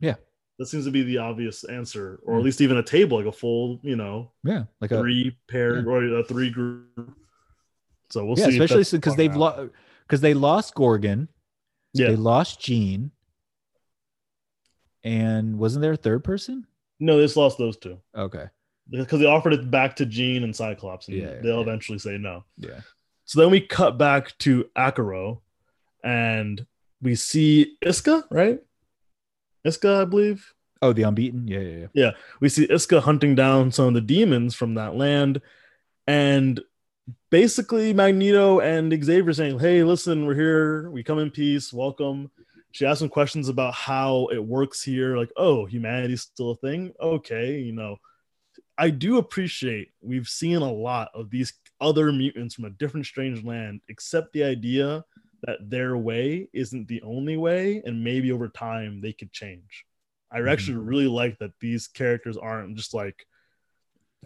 Yeah. That seems to be the obvious answer, or Yeah. at hmm. least even a table, like a full, you know, Yeah. Like a, three pair yeah. or a three group. So we'll yeah, see. especially because they've lost, because they lost Gorgon. Yeah. They lost Jean. And wasn't there a third person? No, they just lost those two Okay. because they offered it back to Jean and Cyclops, and Yeah, they'll yeah. eventually say no. Yeah. So then we cut back to Arakko, and we see Isca, right? Isca, I believe. Oh, the unbeaten? Yeah, Yeah, yeah, yeah. we see Isca hunting down some of the demons from that land, and basically Magneto and Xavier saying, "Hey, listen, we're here. We come in peace. Welcome." She asked some questions about how it works here, like, "Oh, humanity's still a thing." Okay, you know, I do appreciate we've seen a lot of these other mutants from a different strange land, accept the idea that their way isn't the only way, and maybe over time they could change. I Mhm. actually really like that these characters aren't just like,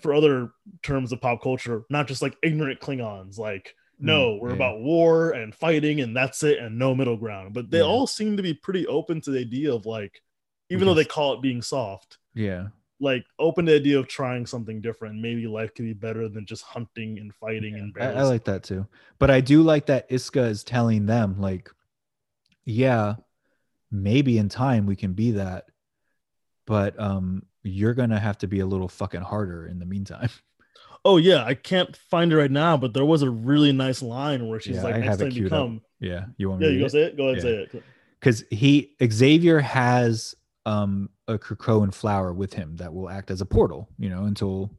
for other terms of pop culture, not just like ignorant Klingons. Like, no, Mm, we're yeah. about war and fighting, and that's it, and no middle ground. But they Yeah. all seem to be pretty open to the idea of like, even can though they call it being soft, Yeah. like open to the idea of trying something different. Maybe life could be better than just hunting and fighting and I. I like that too. But I do like that Isca is telling them, like, yeah, maybe in time we can be that, but um, you're gonna have to be a little fucking harder in the meantime. Oh yeah, I can't find it right now, but there was a really nice line where she's Yeah, like, I "Next time you queued up. come, Yeah, you want me yeah, to you read go say it. Go ahead, Yeah. say it. because he Xavier has um a Krakoan flower with him that will act as a portal, you know, until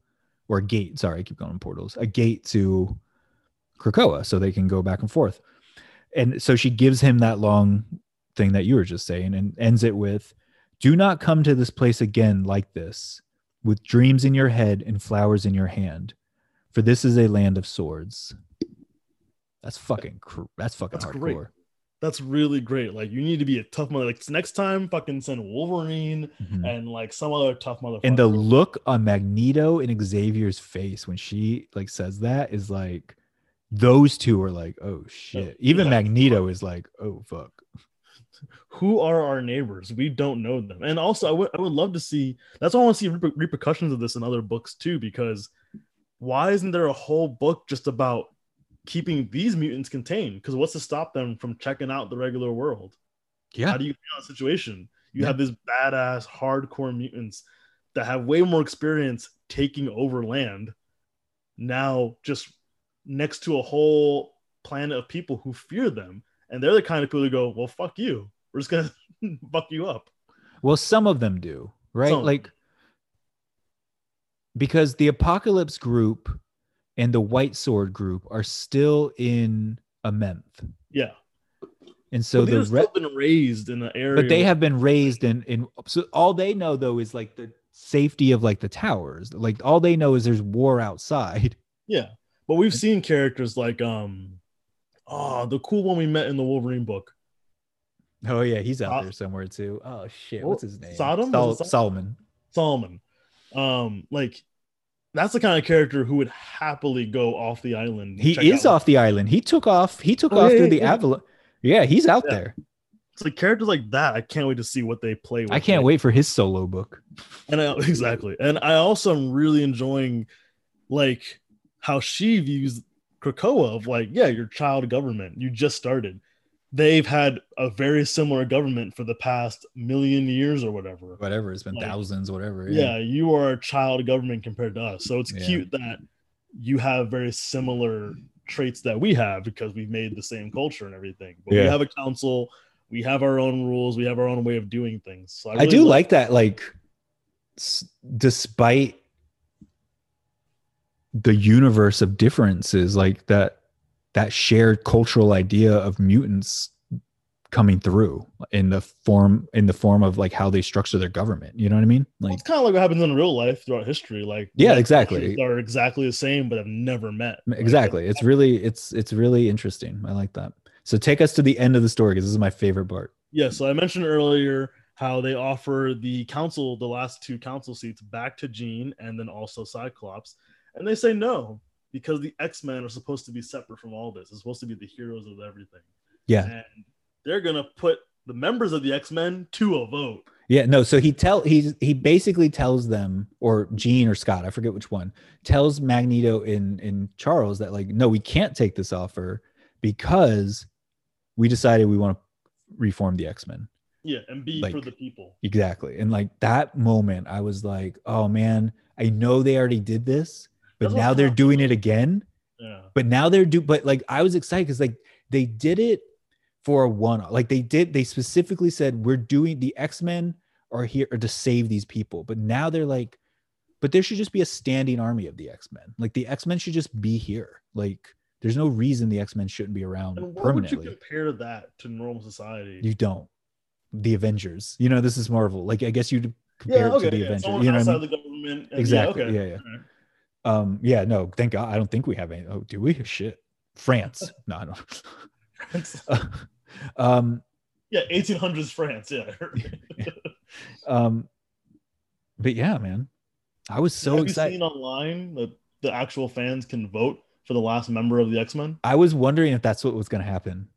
or a gate. Sorry, I keep going portals. A gate to Krakoa, so they can go back and forth. And so she gives him that long thing that you were just saying, and ends it with, "Do not come to this place again like this, with dreams in your head and flowers in your hand, for this is a land of swords." That's fucking. Cr- that's fucking That's hardcore. great. That's really great. Like you need to be a tough mother. Like next time, fucking send Wolverine Mhm. and like some other tough mother. and the look on Magneto and Xavier's face when she like says that is like those two are like oh shit. Even yeah. Magneto is like oh fuck. Who are our neighbors? We don't know them. And also, I would I would love to see. That's why I want to see reper- repercussions of this in other books too. Because why isn't there a whole book just about keeping these mutants contained? Because what's to stop them from checking out the regular world? Yeah. How do you handle a situation? You Yeah. have these badass hardcore mutants that have way more experience taking over land. Now, just next to a whole planet of people who fear them, and they're the kind of people who go, "Well, fuck you. We're just gonna fuck you up." Well, some of them do, right? Some like because the Apocalypse group and the White Sword group are still in a menth. Yeah. And so So they've re- been raised in the area, but they have been raised in in so all they know though is like the safety of like the towers. Like all they know is there's war outside. yeah. But we've seen characters like um, oh, the cool one we met in the Wolverine book. Oh yeah, he's out Uh, there somewhere too. Oh shit, what's his name? Sodom? Sol-? Solomon. Solomon. Um, like that's the kind of character who would happily go off the island. He is off the island. He took off. He took Oh, off yeah, through yeah, the yeah. avalanche. Yeah, he's out Yeah. there. It's like characters like that. I can't wait to see what they play with. I can't wait for his solo book. And I, exactly. And I also am really enjoying like how she views Krakoa of like, yeah, your child government. You just started. they've had a very similar government for the past million years or whatever. Whatever, it's been Like, thousands, whatever. Yeah, you are a child government compared to us. So it's Yeah. cute that you have very similar traits that we have because we've made the same culture and everything. But we have a council, we have our own rules, we have our own way of doing things. So I really do like that. Like, s- despite the universe of differences, like that, that shared cultural idea of mutants coming through in the form in the form of like how they structure their government. You know what I mean? Well, Like, it's kind of like what happens in real life throughout history. Like Yeah, exactly. Are exactly the same, but have never met. Like, exactly. It's really it's it's really interesting. I like that. So take us to the end of the story because this is my favorite part. Yeah, so I mentioned earlier how they offer the council, the last two council seats, back to Jean and then also Cyclops, and they say no because the X Men are supposed to be separate from all this. It's supposed to be the heroes of everything, Yeah. and they're gonna put the members of the X Men to a vote. Yeah, no. So he tell he's he basically tells them, or Jean or Scott, I forget which one, tells Magneto in in Charles that like, no, we can't take this offer because we decided we want to reform the X Men. Yeah, and be for the people. Exactly, and like that moment, I was like, oh man, I know they already did this, but That's now they're happened. doing it again. Yeah, But now they're do, but like I was excited because like they did it for a one, like they did, they specifically said we're doing the X Men are here to save these people, but now they're like, but there should just be a standing army of the X Men. Like the X Men should just be here. Like there's no reason the X Men shouldn't be around and what would you permanently. compare that to normal society? You, don't. The Avengers, you know, this is Marvel. Like I guess you'd compare yeah, it to the yeah, Avengers. someone You know what I mean? the government. and- Exactly. Yeah, okay. Yeah, yeah. Um, yeah, no, thank God. I don't think we have any. Oh, do we? Shit. France. no, I don't. um, yeah, 1800s France. Yeah. um, but yeah, man, I was so Have excited. you seen online that the actual fans can vote for the last member of the X Men? I was wondering if that's what was going to happen.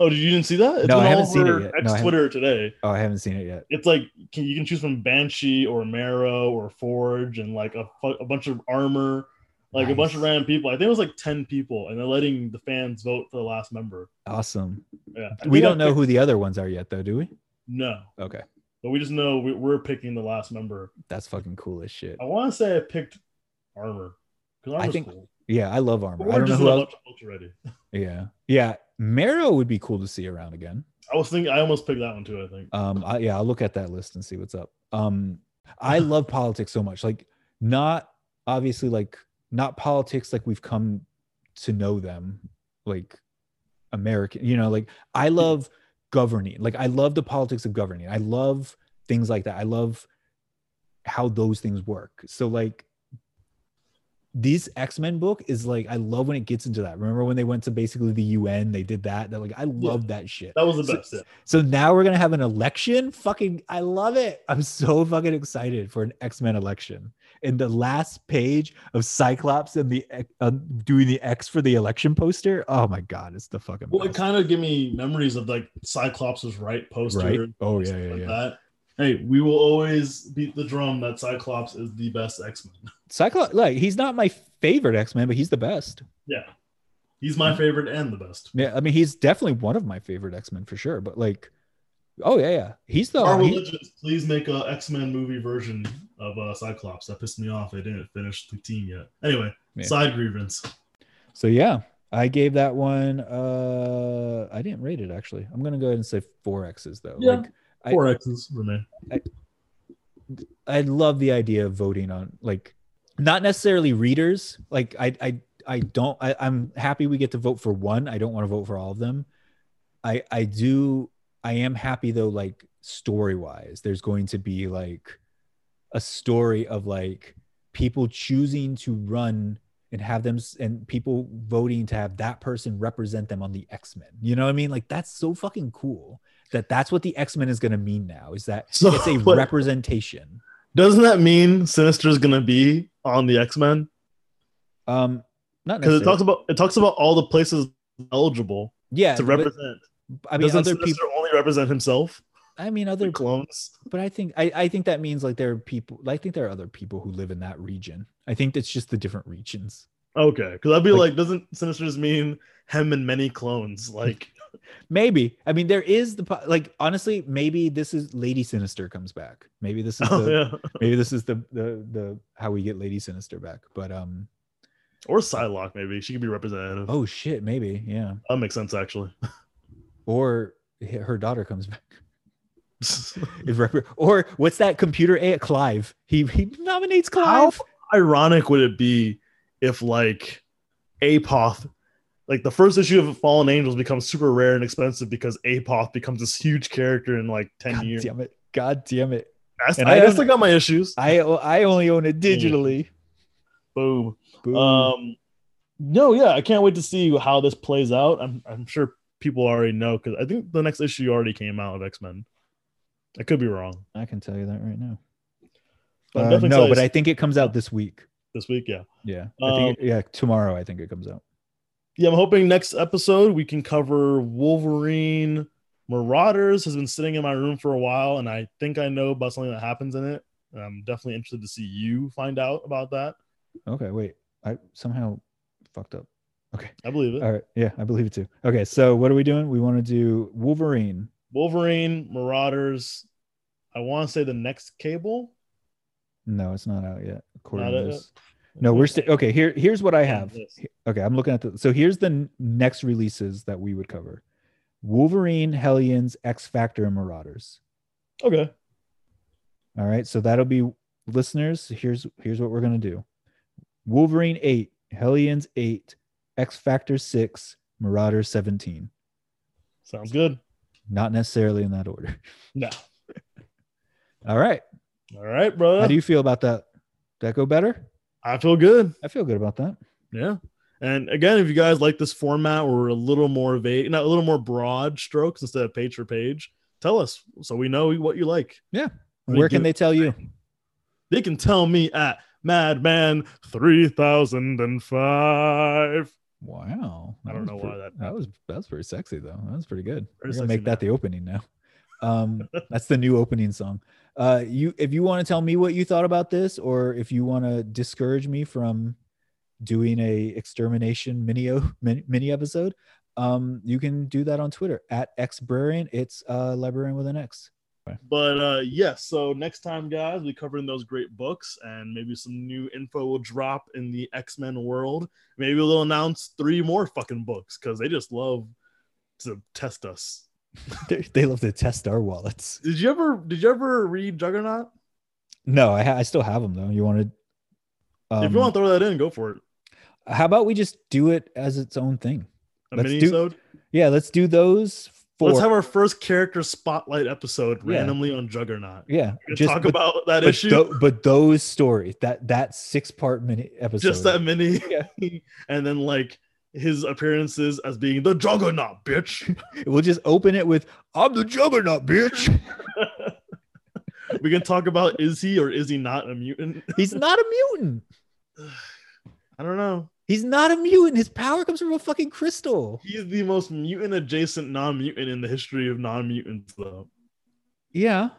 Oh, did you didn't see that? It's No, I haven't seen it yet. No, I X. Twitter today. Oh, I haven't seen it yet. It's like can, you can choose from Banshee or Marrow or Forge and like a, a bunch of armor, like a bunch of random people. I think it was like ten people, and they're letting the fans vote for the last member. Awesome. Yeah, I We don't know picked- who the other ones are yet, though, do we? No, Okay, but we just know we, we're picking the last member. that's fucking cool as shit. I want to say I picked armor I think- cool. Yeah, I love armor. But I don't know who else. bunch of books already. Yeah, yeah. Marrow would be cool to see around again. I was thinking I almost picked that one too. I think. Um, I, yeah, I'll look at that list and see what's up. Um, I love politics so much. Like, not obviously like not politics like we've come to know them, like American. You know, like I love governing. Like I love the politics of governing. I love things like that. I love how those things work. So like this X-Men book is like I love when it gets into that. Remember when they went to basically the UN, they did that. That like I love that shit. That was the So- best. Yeah. So now we're gonna have an election. Fucking, I love it. I'm so fucking excited for an X Men election. In the last page of Cyclops and the uh, doing the X for the election poster. Oh my god, it's the fucking Well, it kind of give me memories of like Cyclops was right poster. Right? Oh, yeah, yeah, like yeah. That. Hey, we will always beat the drum that Cyclops is the best X Men. Cyclops, like he's not my favorite X Men, but he's the best. Yeah, he's my favorite and the best. Yeah, I mean he's definitely one of my favorite X Men for sure. But like, oh yeah, yeah, he's the Marvel he- please make a X Men movie version of uh, Cyclops. That pissed me off. They didn't finish the team yet. Anyway, Yeah. side grievance. So yeah, I gave that one. uh I didn't rate it actually. I'm gonna go ahead and say four X's though. Yeah. Like I- Four X's remain. I love the idea of voting on like not necessarily readers. Like I I I don't I, I'm happy we get to vote for one. I don't want to vote for all of them. I I do I am happy though, like story wise, there's going to be like a story of like people choosing to run and have them and people voting to have that person represent them on the X-Men. You know what I mean? Like that's so fucking cool. That that's what the X-Men is going to mean now is that So, it's a but- representation. Doesn't that mean Sinister is gonna be on the X Men? Um, not Because it talks about it talks about all the places eligible yeah, to but, represent. I mean, Doesn't other Sinister people. only represent himself? I mean, The other. clones. But I think I, I think that means like there are people. I think there are other people who live in that region. I think it's just the different regions. Okay, because I'd be Like- like, doesn't Sinister just mean him and many clones? Like, maybe. I mean, there is the like. Honestly, maybe this is Lady Sinister comes back. Maybe this is Oh, the yeah. maybe this is the the the how we get Lady Sinister back. But um, Or Psylocke, maybe. She could be representative. oh shit, maybe yeah. That makes sense, actually. Or her daughter comes back. Or what's that computer A Clive? He he nominates How Clive. ironic would it be if, like, Apoth, like the first issue of Fallen Angels becomes super rare and expensive because Apoth becomes this huge character in like 10 God years. damn it! God damn it! That's- And I, I still got my issues. I I only own it digitally. Boom. Boom. Um, no, yeah, I can't wait to see how this plays out. I'm, I'm sure people already know because I think the next issue already came out of X Men. I could be wrong. I can tell you that right now. Uh, no, but I think it comes out this week. this week, yeah, Yeah, I think it- yeah, tomorrow. I think it comes out. Yeah. I'm hoping next episode we can cover Wolverine. Marauders has been sitting in my room for a while, and I think I know about something that happens in it. And I'm definitely interested to see you find out about that. Okay, wait. I somehow fucked up. Okay. I believe it. All right, yeah, I believe it too. Okay, so what are we doing? We want to do Wolverine. Wolverine, Marauders. I want to say the next cable. No, it's not out yet. According Not to this. No, we're still okay. Here, here's what I have. Okay, I'm looking at the. So here's the n- next releases that we would cover: Wolverine, Hellions, X Factor, and Marauders. Okay. All right, so that'll be listeners. Here's here's what we're gonna do: Wolverine eight, Hellions eight, X Factor six, Marauder seventeen. Sounds good. Not necessarily in that order. No. All right. All right, bro. How do you feel about that? Did that go better? I feel good. I feel good about that. Yeah. And again, if you guys like this format we're a little more vague, not a little more broad strokes instead of page for page, tell us so we know what you like. Really Where can they tell you? They can tell me at Madman 3005. Wow. I don't know pre- why that- that was that's pretty sexy though. That was pretty good. We're gonna make that the opening now. Um, that's the new opening song. Uh, you if you want to tell me what you thought about this, or if you want to discourage me from doing a extermination mini mini, episode, um, you can do that on Twitter at xbrarian. It's uh librarian with an X. But uh yes, so next time, guys, we covering those great books and maybe some new info will drop in the X-Men world. Maybe they'll announce three more fucking books because they just love to test us. They, love to test our wallets. Did you ever did you ever read Juggernaut? No, I ha- I still have them though. You want to? Um, if you want to throw that in, go for it. how about we just do it as its own thing? A Let's mini do- episode. Yeah, let's do those. Four. Let's have our first character spotlight episode Yeah. randomly on Juggernaut. yeah, just talk but, about that but, issue. tho- but those stories that that six part mini episode. just that mini. Yeah. and then like his appearances as being the Juggernaut, bitch. We'll just open it with "I'm the Juggernaut, bitch." we can talk about is he or is he not a mutant? He's not a mutant. I don't know. He's not a mutant. His power comes from a fucking crystal. He's the most mutant adjacent non-mutant in the history of non-mutants, though. Yeah,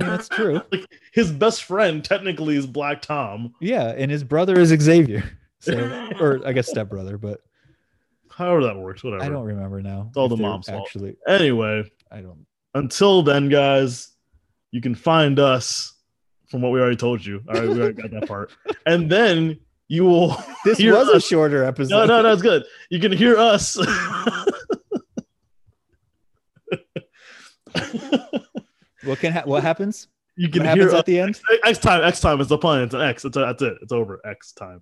I mean that's true. Like his best friend technically is Black Tom. Yeah, and his brother is Xavier. So, or I guess stepbrother, but However that works, whatever. I don't remember now. It's all the mom's fault. Actually, Anyway, I don't. until then, guys, you can find us from what we already told you. All right, we already got that part. And then you will This hear was a shorter episode. No, no, no, it's good. You can hear us. What can ha- what happens? you What can hear happens us. at the end? X time, X time is the pun. It's an X. It's that's it. It's over. X time.